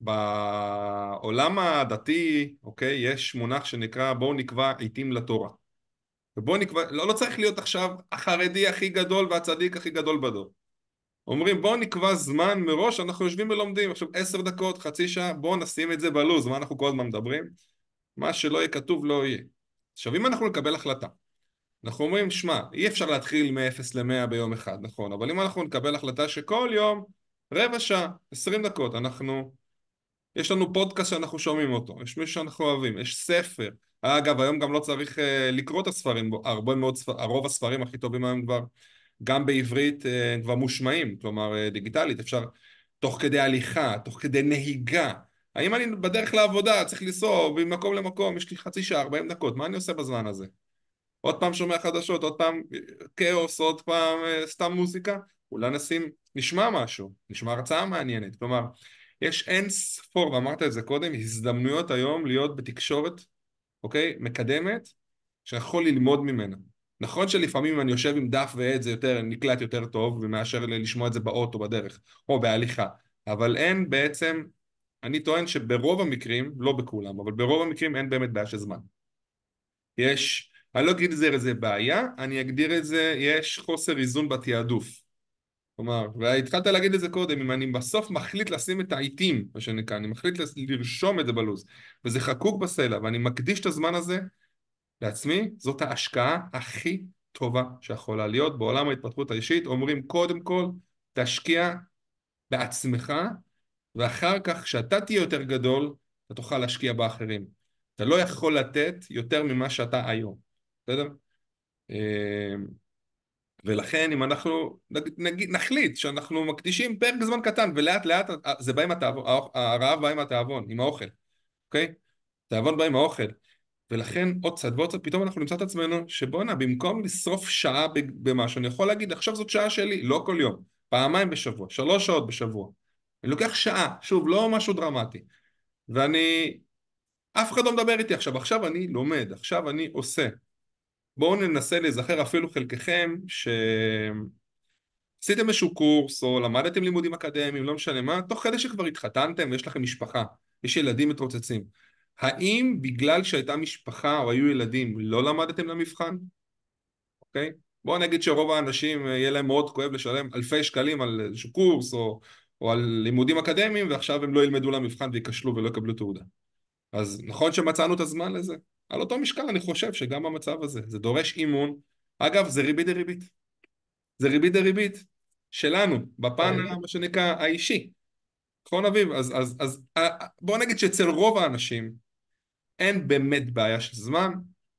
בעולם הדתי, אוקיי, יש מונח שנקרא בואו נקבע עיתים לתורה. ובואו נקבע, לא, לא צריך להיות עכשיו החרדי הכי גדול והצדיק הכי גדול בדור. אומרים בואו נקבע זמן מראש, אנחנו יושבים ולומדים, עכשיו עשר דקות, חצי שעה, בואו נשים את זה בלוז, מה אנחנו כל הזמן מדברים? מה שלא יהיה כתוב לא יהיה. עכשיו אם אנחנו נקבל החלטה, אנחנו אומרים, שמע, אי אפשר להתחיל מ-0 ל-100 ביום אחד, נכון, אבל אם אנחנו נקבל החלטה שכל יום, רבע שעה, עשרים דקות, אנחנו, יש לנו פודקאסט שאנחנו שומעים אותו, יש מישהו שאנחנו אוהבים, יש ספר, אגב, היום גם לא צריך uh, לקרוא את הספרים, הרבה מאוד, ספר, הרוב הספרים הכי טובים היום כבר גם בעברית uh, כבר מושמעים, כלומר uh, דיגיטלית, אפשר תוך כדי הליכה, תוך כדי נהיגה. האם אני בדרך לעבודה, צריך לנסוע ממקום למקום, יש לי חצי שעה, 40 דקות, מה אני עושה בזמן הזה? עוד פעם שומע חדשות, עוד פעם כאוס, עוד פעם סתם מוזיקה? אולי נשים, נשמע משהו, נשמע הרצאה מעניינת. כלומר, יש אין ספור, ואמרת את זה קודם, הזדמנויות היום להיות בתקשורת אוקיי? מקדמת, שיכול ללמוד ממנה. נכון שלפעמים אם אני יושב עם דף ועט זה יותר, נקלט יותר טוב, ומאשר לשמוע את זה באוטו בדרך, או בהליכה, אבל אין בעצם, אני טוען שברוב המקרים, לא בכולם, אבל ברוב המקרים אין באמת בעיה של זמן. יש, אני לא אגיד את זה איזה בעיה, אני אגדיר את זה, יש חוסר איזון בתעדוף. כלומר, והתחלת להגיד את זה קודם, אם אני בסוף מחליט לשים את העיתים, מה שנקרא, אני מחליט לרשום את זה בלו"ז, וזה חקוק בסלע, ואני מקדיש את הזמן הזה לעצמי, זאת ההשקעה הכי טובה שיכולה להיות בעולם ההתפתחות האישית. אומרים, קודם כל, תשקיע בעצמך, ואחר כך, כשאתה תהיה יותר גדול, אתה תוכל להשקיע באחרים. אתה לא יכול לתת יותר ממה שאתה היום, בסדר? אה, ולכן אם אנחנו נגיד, נחליט שאנחנו מקדישים פרק זמן קטן ולאט לאט זה בא עם התאבון, הרעב בא עם התאבון, עם האוכל, אוקיי? תאבון בא עם האוכל. ולכן עוד קצת ועוד קצת פתאום אנחנו נמצא את עצמנו שבואנה במקום לשרוף שעה במשהו אני יכול להגיד עכשיו זאת שעה שלי, לא כל יום, פעמיים בשבוע, שלוש שעות בשבוע. אני לוקח שעה, שוב לא משהו דרמטי. ואני אף אחד לא מדבר איתי עכשיו, עכשיו אני לומד, עכשיו אני עושה בואו ננסה להיזכר אפילו חלקכם ש... עשיתם איזשהו קורס או למדתם לימודים אקדמיים, לא משנה מה, תוך כדי שכבר התחתנתם ויש לכם משפחה, יש ילדים מתרוצצים. האם בגלל שהייתה משפחה או היו ילדים לא למדתם למבחן? אוקיי? בואו נגיד שרוב האנשים אה, יהיה להם מאוד כואב לשלם אלפי שקלים על איזשהו קורס או, או על לימודים אקדמיים ועכשיו הם לא ילמדו למבחן וייכשלו ולא יקבלו תעודה. אז נכון שמצאנו את הזמן לזה? על אותו משקל אני חושב שגם במצב הזה, זה דורש אימון. אגב, זה ריבית דריבית. זה ריבית דריבית שלנו, בפן, כן. מה שנקרא, האישי. נכון אביב? אז, אז, אז בוא נגיד שאצל רוב האנשים אין באמת בעיה של זמן,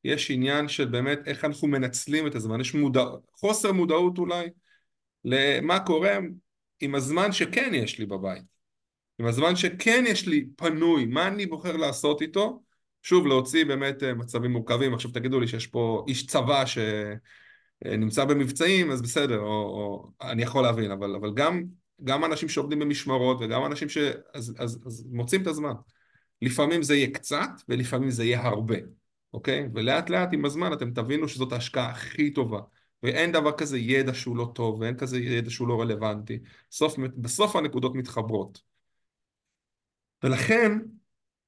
יש עניין של באמת איך אנחנו מנצלים את הזמן, יש מודע... חוסר מודעות אולי למה קורה עם הזמן שכן יש לי בבית, עם הזמן שכן יש לי פנוי, מה אני בוחר לעשות איתו, שוב להוציא באמת אה, מצבים מורכבים, עכשיו תגידו לי שיש פה איש צבא שנמצא במבצעים אז בסדר, או, או אני יכול להבין, אבל, אבל גם, גם אנשים שעובדים במשמרות וגם אנשים ש... אז, אז, אז מוצאים את הזמן. לפעמים זה יהיה קצת ולפעמים זה יהיה הרבה, אוקיי? ולאט לאט עם הזמן אתם תבינו שזאת ההשקעה הכי טובה. ואין דבר כזה ידע שהוא לא טוב ואין כזה ידע שהוא לא רלוונטי. בסוף, בסוף הנקודות מתחברות. ולכן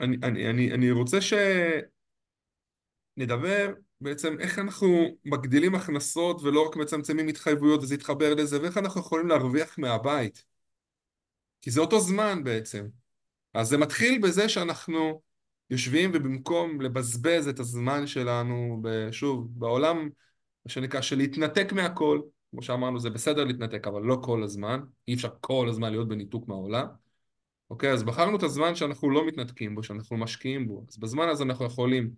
אני, אני, אני, אני רוצה שנדבר בעצם איך אנחנו מגדילים הכנסות ולא רק מצמצמים התחייבויות וזה יתחבר לזה ואיך אנחנו יכולים להרוויח מהבית. כי זה אותו זמן בעצם. אז זה מתחיל בזה שאנחנו יושבים ובמקום לבזבז את הזמן שלנו, שוב, בעולם, מה שנקרא, של להתנתק מהכל, כמו שאמרנו, זה בסדר להתנתק, אבל לא כל הזמן, אי אפשר כל הזמן להיות בניתוק מהעולם, אוקיי? אז בחרנו את הזמן שאנחנו לא מתנתקים בו, שאנחנו משקיעים בו, אז בזמן הזה אנחנו יכולים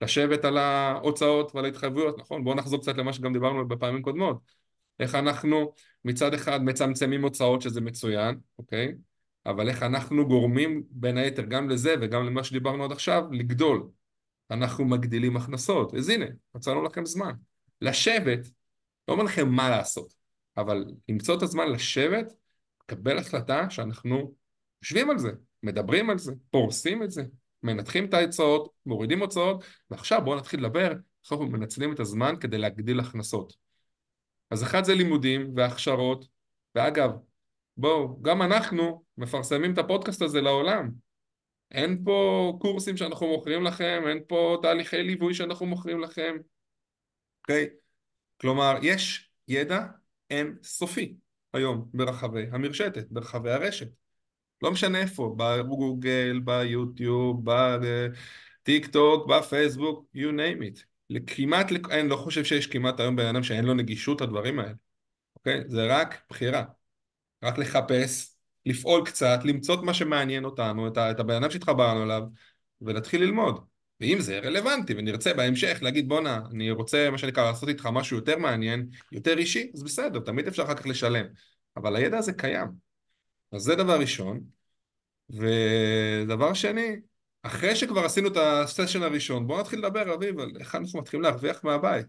לשבת על ההוצאות ועל ההתחייבויות, נכון? בואו נחזור קצת למה שגם דיברנו בפעמים קודמות, איך אנחנו מצד אחד מצמצמים הוצאות שזה מצוין, אוקיי? אבל איך אנחנו גורמים בין היתר גם לזה וגם למה שדיברנו עד עכשיו לגדול. אנחנו מגדילים הכנסות. אז הנה, מצאנו לכם זמן. לשבת, לא אומר לכם מה לעשות, אבל למצוא את הזמן לשבת, לקבל החלטה שאנחנו יושבים על זה, מדברים על זה, פורסים את זה, מנתחים את ההצעות, מורידים הוצאות, ועכשיו בואו נתחיל לדבר איך אנחנו מנצלים את הזמן כדי להגדיל הכנסות. אז אחד זה לימודים והכשרות, ואגב, בואו, גם אנחנו מפרסמים את הפודקאסט הזה לעולם. אין פה קורסים שאנחנו מוכרים לכם, אין פה תהליכי ליווי שאנחנו מוכרים לכם. אוקיי? Okay? כלומר, יש ידע אין סופי היום ברחבי המרשתת, ברחבי הרשת. לא משנה איפה, בגוגל, ביוטיוב, בטיק טוק, בפייסבוק, you name it. כמעט, אני לא חושב שיש כמעט היום בן אדם שאין לו נגישות לדברים האלה, אוקיי? זה רק בחירה. רק לחפש, לפעול קצת, למצוא את מה שמעניין אותנו, את, את הבן אדם שהתחברנו אליו, ולהתחיל ללמוד. ואם זה רלוונטי ונרצה בהמשך להגיד בואנה, אני רוצה מה שנקרא לעשות איתך משהו יותר מעניין, יותר אישי, אז בסדר, תמיד אפשר אחר כך לשלם. אבל הידע הזה קיים. אז זה דבר ראשון. ודבר שני, אחרי שכבר עשינו את הסשן הראשון, בואו נתחיל לדבר, אביב, על איך אנחנו מתחילים להרוויח מהבית.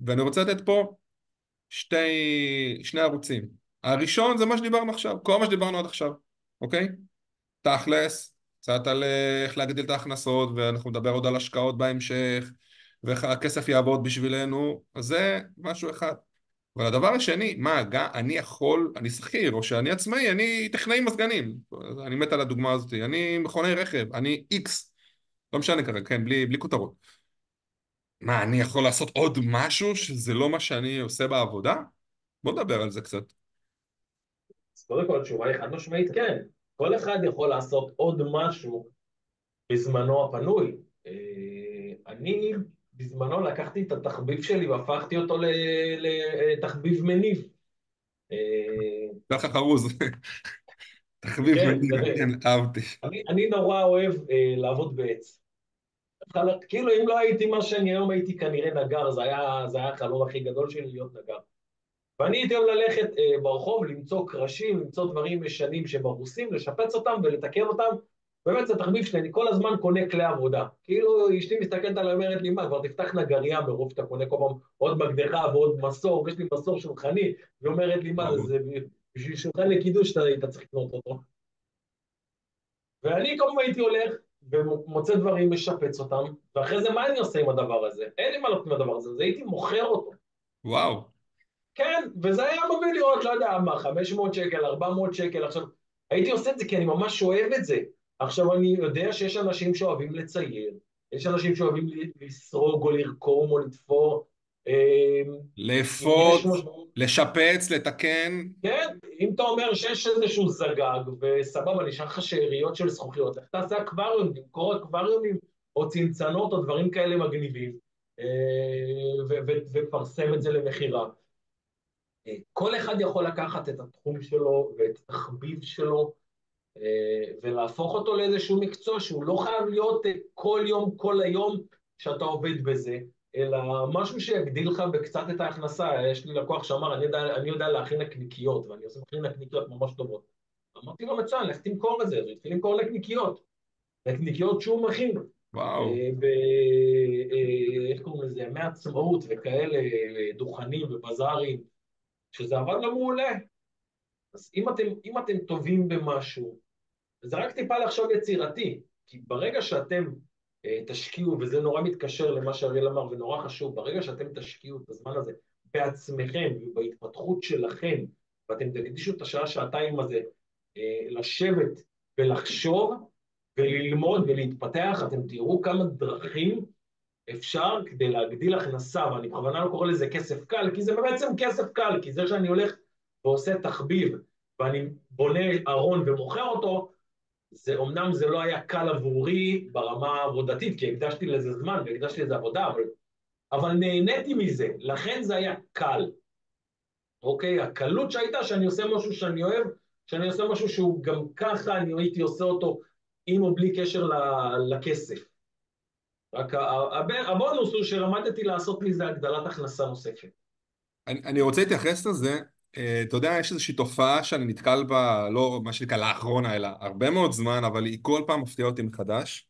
ואני רוצה לתת פה שתי, שני ערוצים. הראשון זה מה שדיברנו עכשיו, כל מה שדיברנו עד עכשיו, אוקיי? תכלס, קצת על אה, איך להגדיל את ההכנסות, ואנחנו נדבר עוד על השקעות בהמשך, ואיך הכסף יעבוד בשבילנו, אז זה משהו אחד. אבל הדבר השני, מה, גם אני יכול, אני שכיר, או שאני עצמאי, אני טכנאי מזגנים, אני מת על הדוגמה הזאת, אני מכוני רכב, אני איקס, לא משנה כרגע, כן, בלי, בלי כותרות. מה, אני יכול לעשות עוד משהו שזה לא מה שאני עושה בעבודה? בוא נדבר על זה קצת. אז קודם כל התשובה היא חד משמעית כן. כל אחד יכול לעשות עוד משהו בזמנו הפנוי. אה, אני בזמנו לקחתי את התחביב שלי והפכתי אותו לתחביב מניב. אה, ככה חרוז. <laughs> תחביב כן, מניב, כן, אהבתי. אני נורא אוהב אה, לעבוד בעץ. כאילו אם לא הייתי מה שאני היום הייתי כנראה נגר, זה היה החלום הכי גדול שלי להיות נגר. ואני הייתי אוהב ללכת אה, ברחוב, למצוא קרשים, למצוא דברים ישנים שמרוסים, לשפץ אותם ולתקן אותם. באמת זה תחביב שלי, אני כל הזמן קונה כלי עבודה. כאילו אשתי מסתכלת עליי, אומרת לי, מה, כבר תפתח נגרייה מרוב שאתה קונה כל פעם עוד מקדחה ועוד מסור, ויש לי מסור שולחני, והיא אומרת לי, מה, זה בשביל שולחן לקידוש אתה צריך לקנות אותו. ואני כל פעם הייתי הולך ומוצא דברים, משפץ אותם, ואחרי זה מה אני עושה עם הדבר הזה? אין לי מה לעשות עם הדבר הזה, אז הייתי מוכר אותו. וואו. כן, וזה היה מביא לי עוד, לא יודע מה, 500 שקל, 400 שקל. עכשיו, הייתי עושה את זה כי אני ממש אוהב את זה. עכשיו, אני יודע שיש אנשים שאוהבים לצייר, יש אנשים שאוהבים לסרוג או לרקום או לתפור. אם לאפות, לשפץ, לתקן. כן, אם אתה אומר שיש איזשהו זגג, וסבבה, נשאר לך שאריות של זכוכיות, לך תעשה אקווריום, תמכור אקווריומים, או צנצנות, או דברים כאלה מגניבים, אה, ופרסם את זה למכירה. אה, כל אחד יכול לקחת את התחום שלו ואת התחביב שלו, אה, ולהפוך אותו לאיזשהו מקצוע שהוא לא חייב להיות כל יום, כל היום שאתה עובד בזה, אלא משהו שיגדיל לך בקצת את ההכנסה. יש לי לקוח שאמר, אני יודע, אני יודע להכין נקניקיות, ואני עושה מכין נקניקיות ממש טובות. אמרתי לו, מצוין, לך תמכור את זה. אז הוא התחיל למכור נקניקיות. נקניקיות שהוא מכין. וואו. אה, ב... אה, איך קוראים לזה? מעצמאות וכאלה, דוכנים ובזארים, שזה עבד לו מעולה. אז אם אתם, אם אתם טובים במשהו, זה רק טיפה לחשוב יצירתי, כי ברגע שאתם אה, תשקיעו, וזה נורא מתקשר למה שאריאל אמר, ונורא חשוב, ברגע שאתם תשקיעו את הזמן הזה בעצמכם ובהתפתחות שלכם, ואתם תקדישו את השעה-שעתיים הזה אה, לשבת ולחשוב וללמוד ולהתפתח, אתם תראו כמה דרכים אפשר כדי להגדיל הכנסה, ואני בכוונה לא קורא לזה כסף קל, כי זה בעצם כסף קל, כי זה שאני הולך ועושה תחביב, ואני בונה ארון ומוכר אותו, זה אומנם זה לא היה קל עבורי ברמה העבודתית, כי הקדשתי לזה זמן והקדשתי לזה עבודה, אבל, אבל נהניתי מזה, לכן זה היה קל. אוקיי? הקלות שהייתה שאני עושה משהו שאני אוהב, שאני עושה משהו שהוא גם ככה אני הייתי עושה אותו עם או בלי קשר לכסף. רק הבונוס הוא שלמדתי לעשות מזה הגדלת הכנסה נוספת. אני, אני רוצה להתייחס לזה אתה יודע, יש איזושהי תופעה שאני נתקל בה, לא מה שנקרא לאחרונה, אלא הרבה מאוד זמן, אבל היא כל פעם מפתיעה אותי מחדש.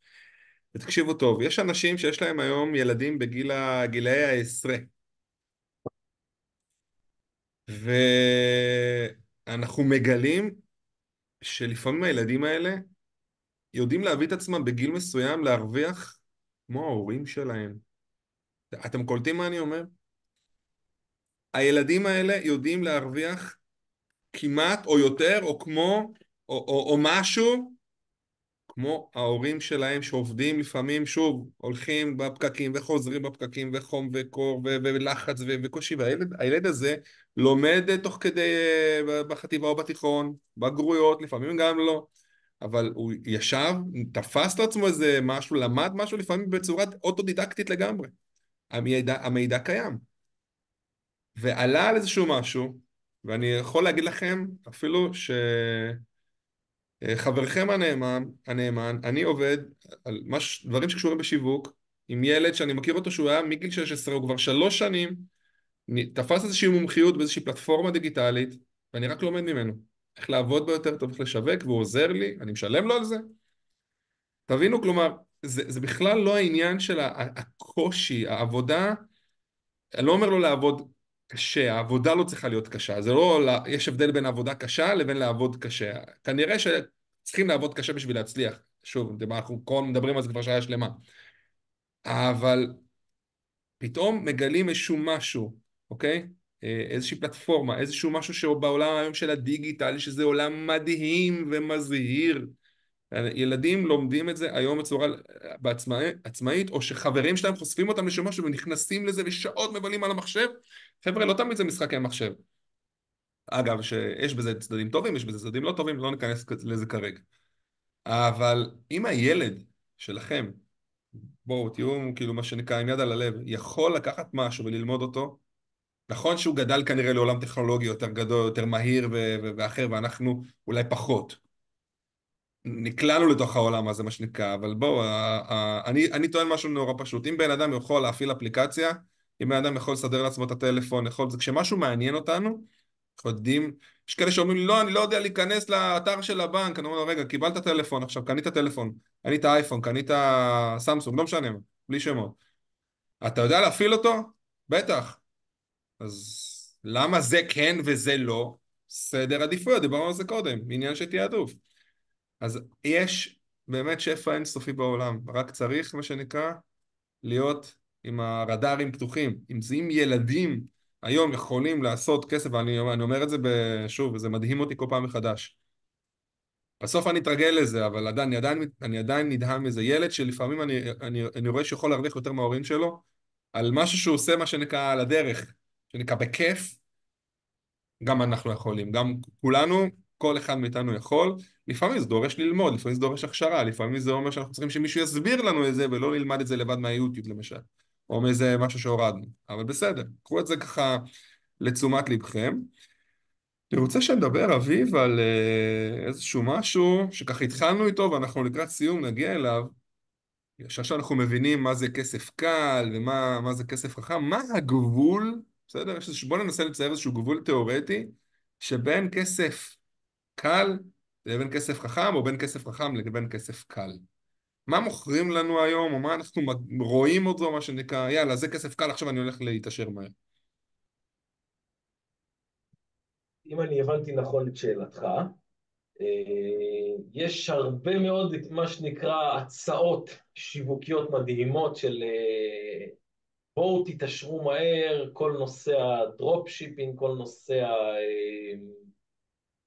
ותקשיבו טוב, יש אנשים שיש להם היום ילדים בגיל גילאי העשרה. ואנחנו מגלים שלפעמים הילדים האלה יודעים להביא את עצמם בגיל מסוים להרוויח כמו ההורים שלהם. אתם קולטים מה אני אומר? הילדים האלה יודעים להרוויח כמעט או יותר או כמו או, או, או משהו כמו ההורים שלהם שעובדים לפעמים שוב הולכים בפקקים וחוזרים בפקקים וחום וקור ו- ולחץ ו- וקושי והילד הזה לומד תוך כדי אה, בחטיבה או בתיכון בגרויות לפעמים גם לא אבל הוא ישב תפס לעצמו איזה משהו למד משהו לפעמים בצורה אוטודידקטית לגמרי. המידע, המידע קיים ועלה על איזשהו משהו, ואני יכול להגיד לכם אפילו שחברכם הנאמן, הנאמן, אני עובד על מש... דברים שקשורים בשיווק עם ילד שאני מכיר אותו שהוא היה מגיל 16, הוא כבר שלוש שנים, תפס איזושהי מומחיות באיזושהי פלטפורמה דיגיטלית, ואני רק לומד ממנו. איך לעבוד בו יותר טוב, איך לשווק, והוא עוזר לי, אני משלם לו על זה. תבינו, כלומר, זה, זה בכלל לא העניין של הקושי, העבודה, אני לא אומר לו לעבוד קשה, העבודה לא צריכה להיות קשה, זה לא, יש הבדל בין עבודה קשה לבין לעבוד קשה. כנראה שצריכים לעבוד קשה בשביל להצליח. שוב, אנחנו כל מדברים על זה כבר שעה שלמה. אבל פתאום מגלים איזשהו משהו, אוקיי? אה, איזושהי פלטפורמה, איזשהו משהו שבעולם היום של הדיגיטל, שזה עולם מדהים ומזהיר. ילדים לומדים את זה היום בצורה עצמאית, או שחברים שלהם חושפים אותם לשם משהו ונכנסים לזה ושעות מבלים על המחשב חבר'ה, לא תמיד זה משחקי מחשב. אגב, שיש בזה צדדים טובים, יש בזה צדדים לא טובים, לא ניכנס לזה כרגע. אבל אם הילד שלכם, בואו, תהיו כאילו מה שנקרא עם יד על הלב, יכול לקחת משהו וללמוד אותו, נכון שהוא גדל כנראה לעולם טכנולוגי יותר גדול, יותר מהיר ואחר, ואנחנו אולי פחות. נקלענו לתוך העולם הזה, מה שנקרא, אבל בואו, אני, אני טוען משהו נורא פשוט. אם בן אדם יכול להפעיל אפליקציה, אם בן אדם יכול לסדר לעצמו את הטלפון, יכול... כשמשהו מעניין אותנו, אנחנו יודעים, יש כאלה שאומרים, לא, אני לא יודע להיכנס לאתר של הבנק, אני אומר לו, רגע, קיבלת טלפון עכשיו, קנית טלפון, קנית אייפון, קנית סמסונג, לא משנה, בלי שמות. אתה יודע להפעיל אותו? בטח. אז למה זה כן וזה לא? סדר עדיפויות, דיברנו על זה קודם, עניין של תעדוף. אז יש באמת שפע אינסופי בעולם, רק צריך, מה שנקרא, להיות עם הרדארים פתוחים. אם זה עם ילדים היום יכולים לעשות כסף, ואני אני אומר את זה שוב, וזה מדהים אותי כל פעם מחדש. בסוף אני אתרגל לזה, אבל עדיין, אני, עדיין, אני עדיין נדהם מזה. ילד שלפעמים אני, אני, אני רואה שיכול להרוויח יותר מההורים שלו, על משהו שהוא עושה, מה שנקרא, על הדרך, שנקרא בכיף, גם אנחנו יכולים, גם כולנו, כל אחד מאיתנו יכול. לפעמים זה דורש ללמוד, לפעמים זה דורש הכשרה, לפעמים זה אומר שאנחנו צריכים שמישהו יסביר לנו את זה, ולא נלמד את זה לבד מהיוטיוב למשל, או מאיזה משהו שהורדנו. אבל בסדר, קחו את זה ככה לתשומת לבכם. אני רוצה שנדבר, אביב, על אה, איזשהו משהו שככה התחלנו איתו ואנחנו לקראת סיום נגיע אליו. שעכשיו אנחנו מבינים מה זה כסף קל ומה זה כסף חכם, מה הגבול, בסדר? בואו ננסה לצייר איזשהו גבול תיאורטי שבין כסף קל לבין כסף חכם או בין כסף חכם לבין כסף קל. מה מוכרים לנו היום או מה אנחנו רואים אותו, מה שנקרא, יאללה, זה כסף קל, עכשיו אני הולך להתעשר מהר. אם אני הבנתי נכון את שאלתך, אה, יש הרבה מאוד מה שנקרא הצעות שיווקיות מדהימות של אה, בואו תתעשרו מהר, כל נושא ה dropshipping, כל נושא ה...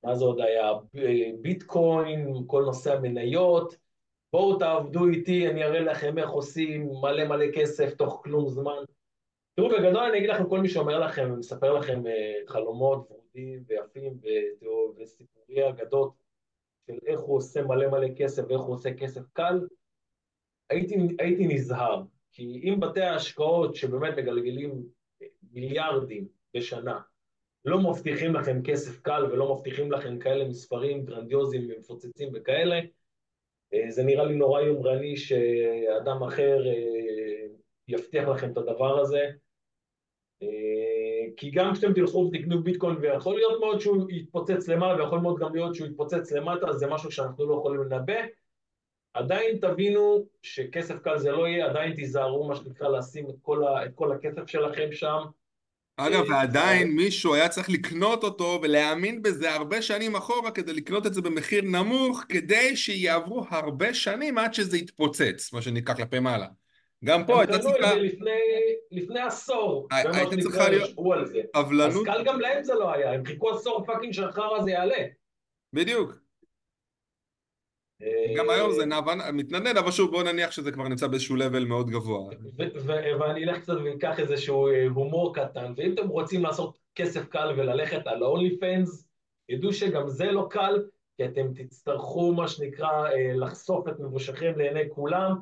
אה, מה זה עוד היה? ביטקוין, כל נושא המניות, בואו תעבדו איתי, אני אראה לכם איך עושים מלא מלא כסף תוך כלום זמן. תראו, בגדול אני אגיד לכם, כל מי שאומר לכם ומספר לכם חלומות ורודים ויפים וסיפורי אגדות של איך הוא עושה מלא מלא כסף ואיך הוא עושה כסף קל, הייתי, הייתי נזהר. כי אם בתי ההשקעות שבאמת מגלגלים מיליארדים בשנה, לא מבטיחים לכם כסף קל ולא מבטיחים לכם כאלה מספרים גרנדיוזיים ומפוצצים וכאלה, אה, זה נראה לי נורא יומרני שאדם אחר אה, יבטיח לכם את הדבר הזה. כי גם כשאתם תלכו ותקנו ביטקוין ויכול להיות מאוד שהוא יתפוצץ למעלה ויכול מאוד גם להיות שהוא יתפוצץ למטה, זה משהו שאנחנו לא יכולים לנבא. עדיין תבינו שכסף קל זה לא יהיה, עדיין תיזהרו מה שנקרא לשים את כל, ה, את כל הכסף שלכם שם. אגב, אה, ועדיין מישהו היה צריך לקנות אותו ולהאמין בזה הרבה שנים אחורה כדי לקנות את זה במחיר נמוך, כדי שיעברו הרבה שנים עד שזה יתפוצץ, מה שנקרא כלפי מעלה. גם פה הייתה צריכה... זה לפני, לפני עשור. הייתה צריכה להיות סבלנות. אז קל גם להם זה לא היה, הם חיכו עשור fucking שהחרא הזה יעלה. בדיוק. גם היום זה מתנדנד, אבל שוב בוא נניח שזה כבר נמצא באיזשהו level מאוד גבוה. ואני אלך קצת ואקח איזשהו אה, הומור קטן, ואם אתם רוצים לעשות כסף קל וללכת על ה-OnlyFans, תדעו שגם זה לא קל, כי אתם תצטרכו מה שנקרא אה, לחשוף את מבושיכם לעיני כולם,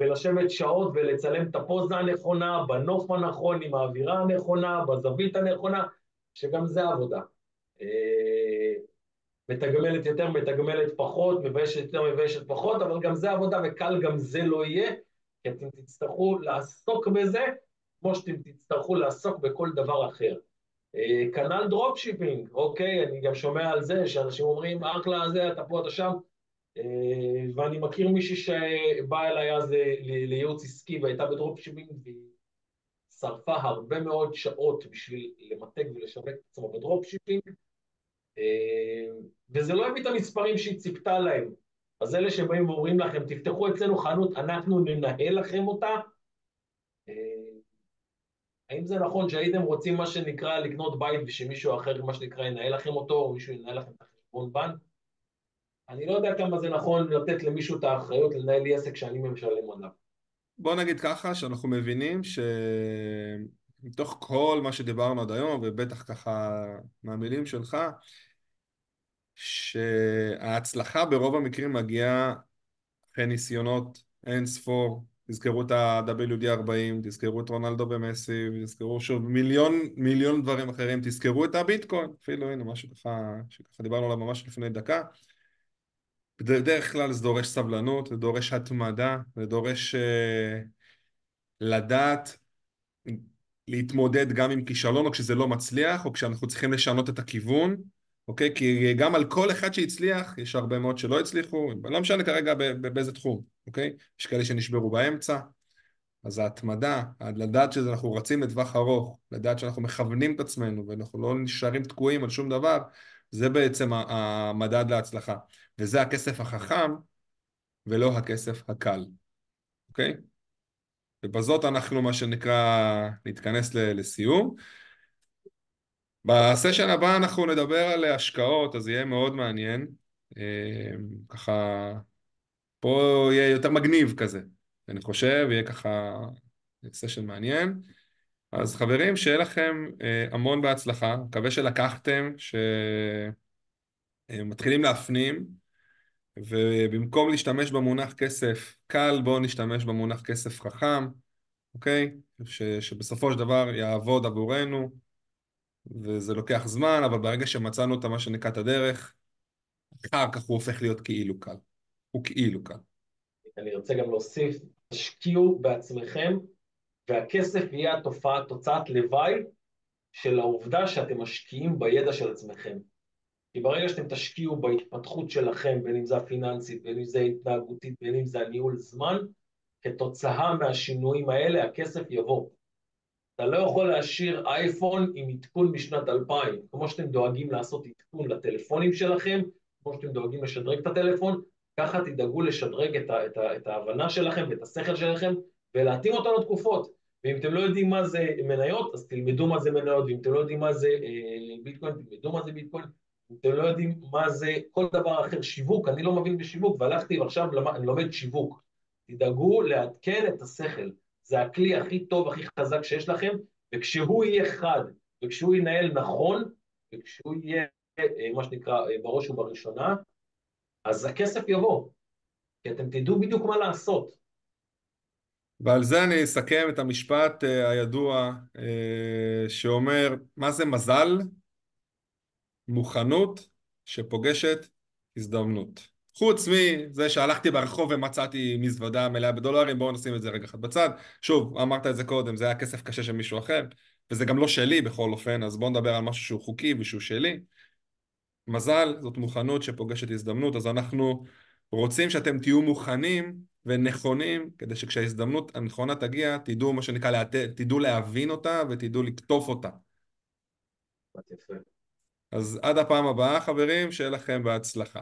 ולשבת שעות ולצלם את הפוזה הנכונה, בנוף הנכון, עם האווירה הנכונה, בזווית הנכונה, שגם זה עבודה. אה, מתגמלת יותר, מתגמלת פחות, מביישת יותר, מביישת פחות, אבל גם זה עבודה וקל גם זה לא יהיה, כי אתם תצטרכו לעסוק בזה כמו שאתם תצטרכו לעסוק בכל דבר אחר. אה, כנ"ל dropshipping, אוקיי? אני גם שומע על זה שאנשים אומרים, אחלה זה, אתה פה, אתה שם. אה, ואני מכיר מישהי שבאה אליי אז לייעוץ עסקי והייתה ב dropshipping והיא שרפה הרבה מאוד שעות בשביל למתג ולשווק את עצמו ב dropshipping אה, וזה לא הביא את המספרים שהיא ציפתה להם. אז אלה שבאים ואומרים לכם, תפתחו אצלנו חנות, אנחנו ננהל לכם אותה. אה, האם זה נכון שהייתם רוצים מה שנקרא לקנות בית ושמישהו אחר, מה שנקרא, ינהל לכם אותו, או מישהו ינהל לכם את החשבון בנק? אני לא יודע כמה זה נכון לתת למישהו את האחריות לנהל לי עסק שאני משלם עליו. בוא נגיד ככה, שאנחנו מבינים שמתוך כל מה שדיברנו עד היום, ובטח ככה מהמילים שלך, שההצלחה ברוב המקרים מגיעה אחרי ניסיונות אין ספור, תזכרו את ה-WD40, תזכרו את רונלדו במסי, תזכרו שוב מיליון, מיליון דברים אחרים, תזכרו את הביטקוין, אפילו הנה משהו ככה, שככה דיברנו עליו ממש לפני דקה. בדרך כלל זה דורש סבלנות, זה דורש התמדה, זה דורש uh, לדעת להתמודד גם עם כישלון או כשזה לא מצליח או כשאנחנו צריכים לשנות את הכיוון, אוקיי? כי גם על כל אחד שהצליח יש הרבה מאוד שלא הצליחו, לא משנה כרגע באיזה תחום, אוקיי? יש כאלה שנשברו באמצע, אז ההתמדה, לדעת שאנחנו רצים לטווח ארוך, לדעת שאנחנו מכוונים את עצמנו ואנחנו לא נשארים תקועים על שום דבר, זה בעצם המדד להצלחה. וזה הכסף החכם ולא הכסף הקל, אוקיי? ובזאת אנחנו מה שנקרא נתכנס לסיום. בסשן הבא אנחנו נדבר על השקעות, אז יהיה מאוד מעניין. אה, ככה, פה יהיה יותר מגניב כזה, אני חושב, יהיה ככה סשן מעניין. אז חברים, שיהיה לכם אה, המון בהצלחה, מקווה שלקחתם, שמתחילים להפנים, ובמקום להשתמש במונח כסף קל, בואו נשתמש במונח כסף חכם, אוקיי? ש, שבסופו של דבר יעבוד עבורנו, וזה לוקח זמן, אבל ברגע שמצאנו את מה שנקרא את הדרך, אחר כך הוא הופך להיות כאילו קל. הוא כאילו קל. אני רוצה גם להוסיף, תשקיעו בעצמכם, והכסף יהיה התופעה, תוצאת לוואי של העובדה שאתם משקיעים בידע של עצמכם. כי ברגע שאתם תשקיעו בהתפתחות שלכם, בין אם זה הפיננסית, בין אם זה התנהגותית, בין אם זה הניהול זמן, כתוצאה מהשינויים האלה הכסף יבוא. אתה לא יכול להשאיר אייפון עם עדכון משנת 2000, כמו שאתם דואגים לעשות עדכון לטלפונים שלכם, כמו שאתם דואגים לשדרג את הטלפון, ככה תדאגו לשדרג את, ה, את, ה, את ההבנה שלכם ואת השכל שלכם ולהתאים אותו לתקופות. ואם אתם לא יודעים מה זה מניות, אז תלמדו מה זה מניות, ואם אתם לא יודעים מה זה אה, ביטקוין, תלמדו מה זה ביטקוין, אתם לא יודעים מה זה כל דבר אחר, שיווק, אני לא מבין בשיווק, והלכתי ועכשיו אני לומד שיווק. תדאגו לעדכן את השכל. זה הכלי הכי טוב, הכי חזק שיש לכם, וכשהוא יהיה חד, וכשהוא ינהל נכון, וכשהוא יהיה, אה, מה שנקרא, אה, בראש ובראשונה, אז הכסף יבוא, כי אתם תדעו בדיוק מה לעשות. ועל זה אני אסכם את המשפט uh, הידוע שאומר, מה זה מזל? מוכנות שפוגשת הזדמנות. חוץ מזה שהלכתי ברחוב ומצאתי מזוודה מלאה בדולרים, בואו נשים את זה רגע אחד בצד. שוב, אמרת את זה קודם, זה היה כסף קשה של מישהו אחר, וזה גם לא שלי בכל אופן, אז בואו נדבר על משהו שהוא חוקי ושהוא שלי. מזל זאת מוכנות שפוגשת הזדמנות, אז אנחנו רוצים שאתם תהיו מוכנים ונכונים, כדי שכשההזדמנות הנכונה תגיע, תדעו מה שנקרא, תדעו להבין אותה ותדעו לקטוף אותה. אז עד הפעם הבאה חברים, שיהיה לכם בהצלחה.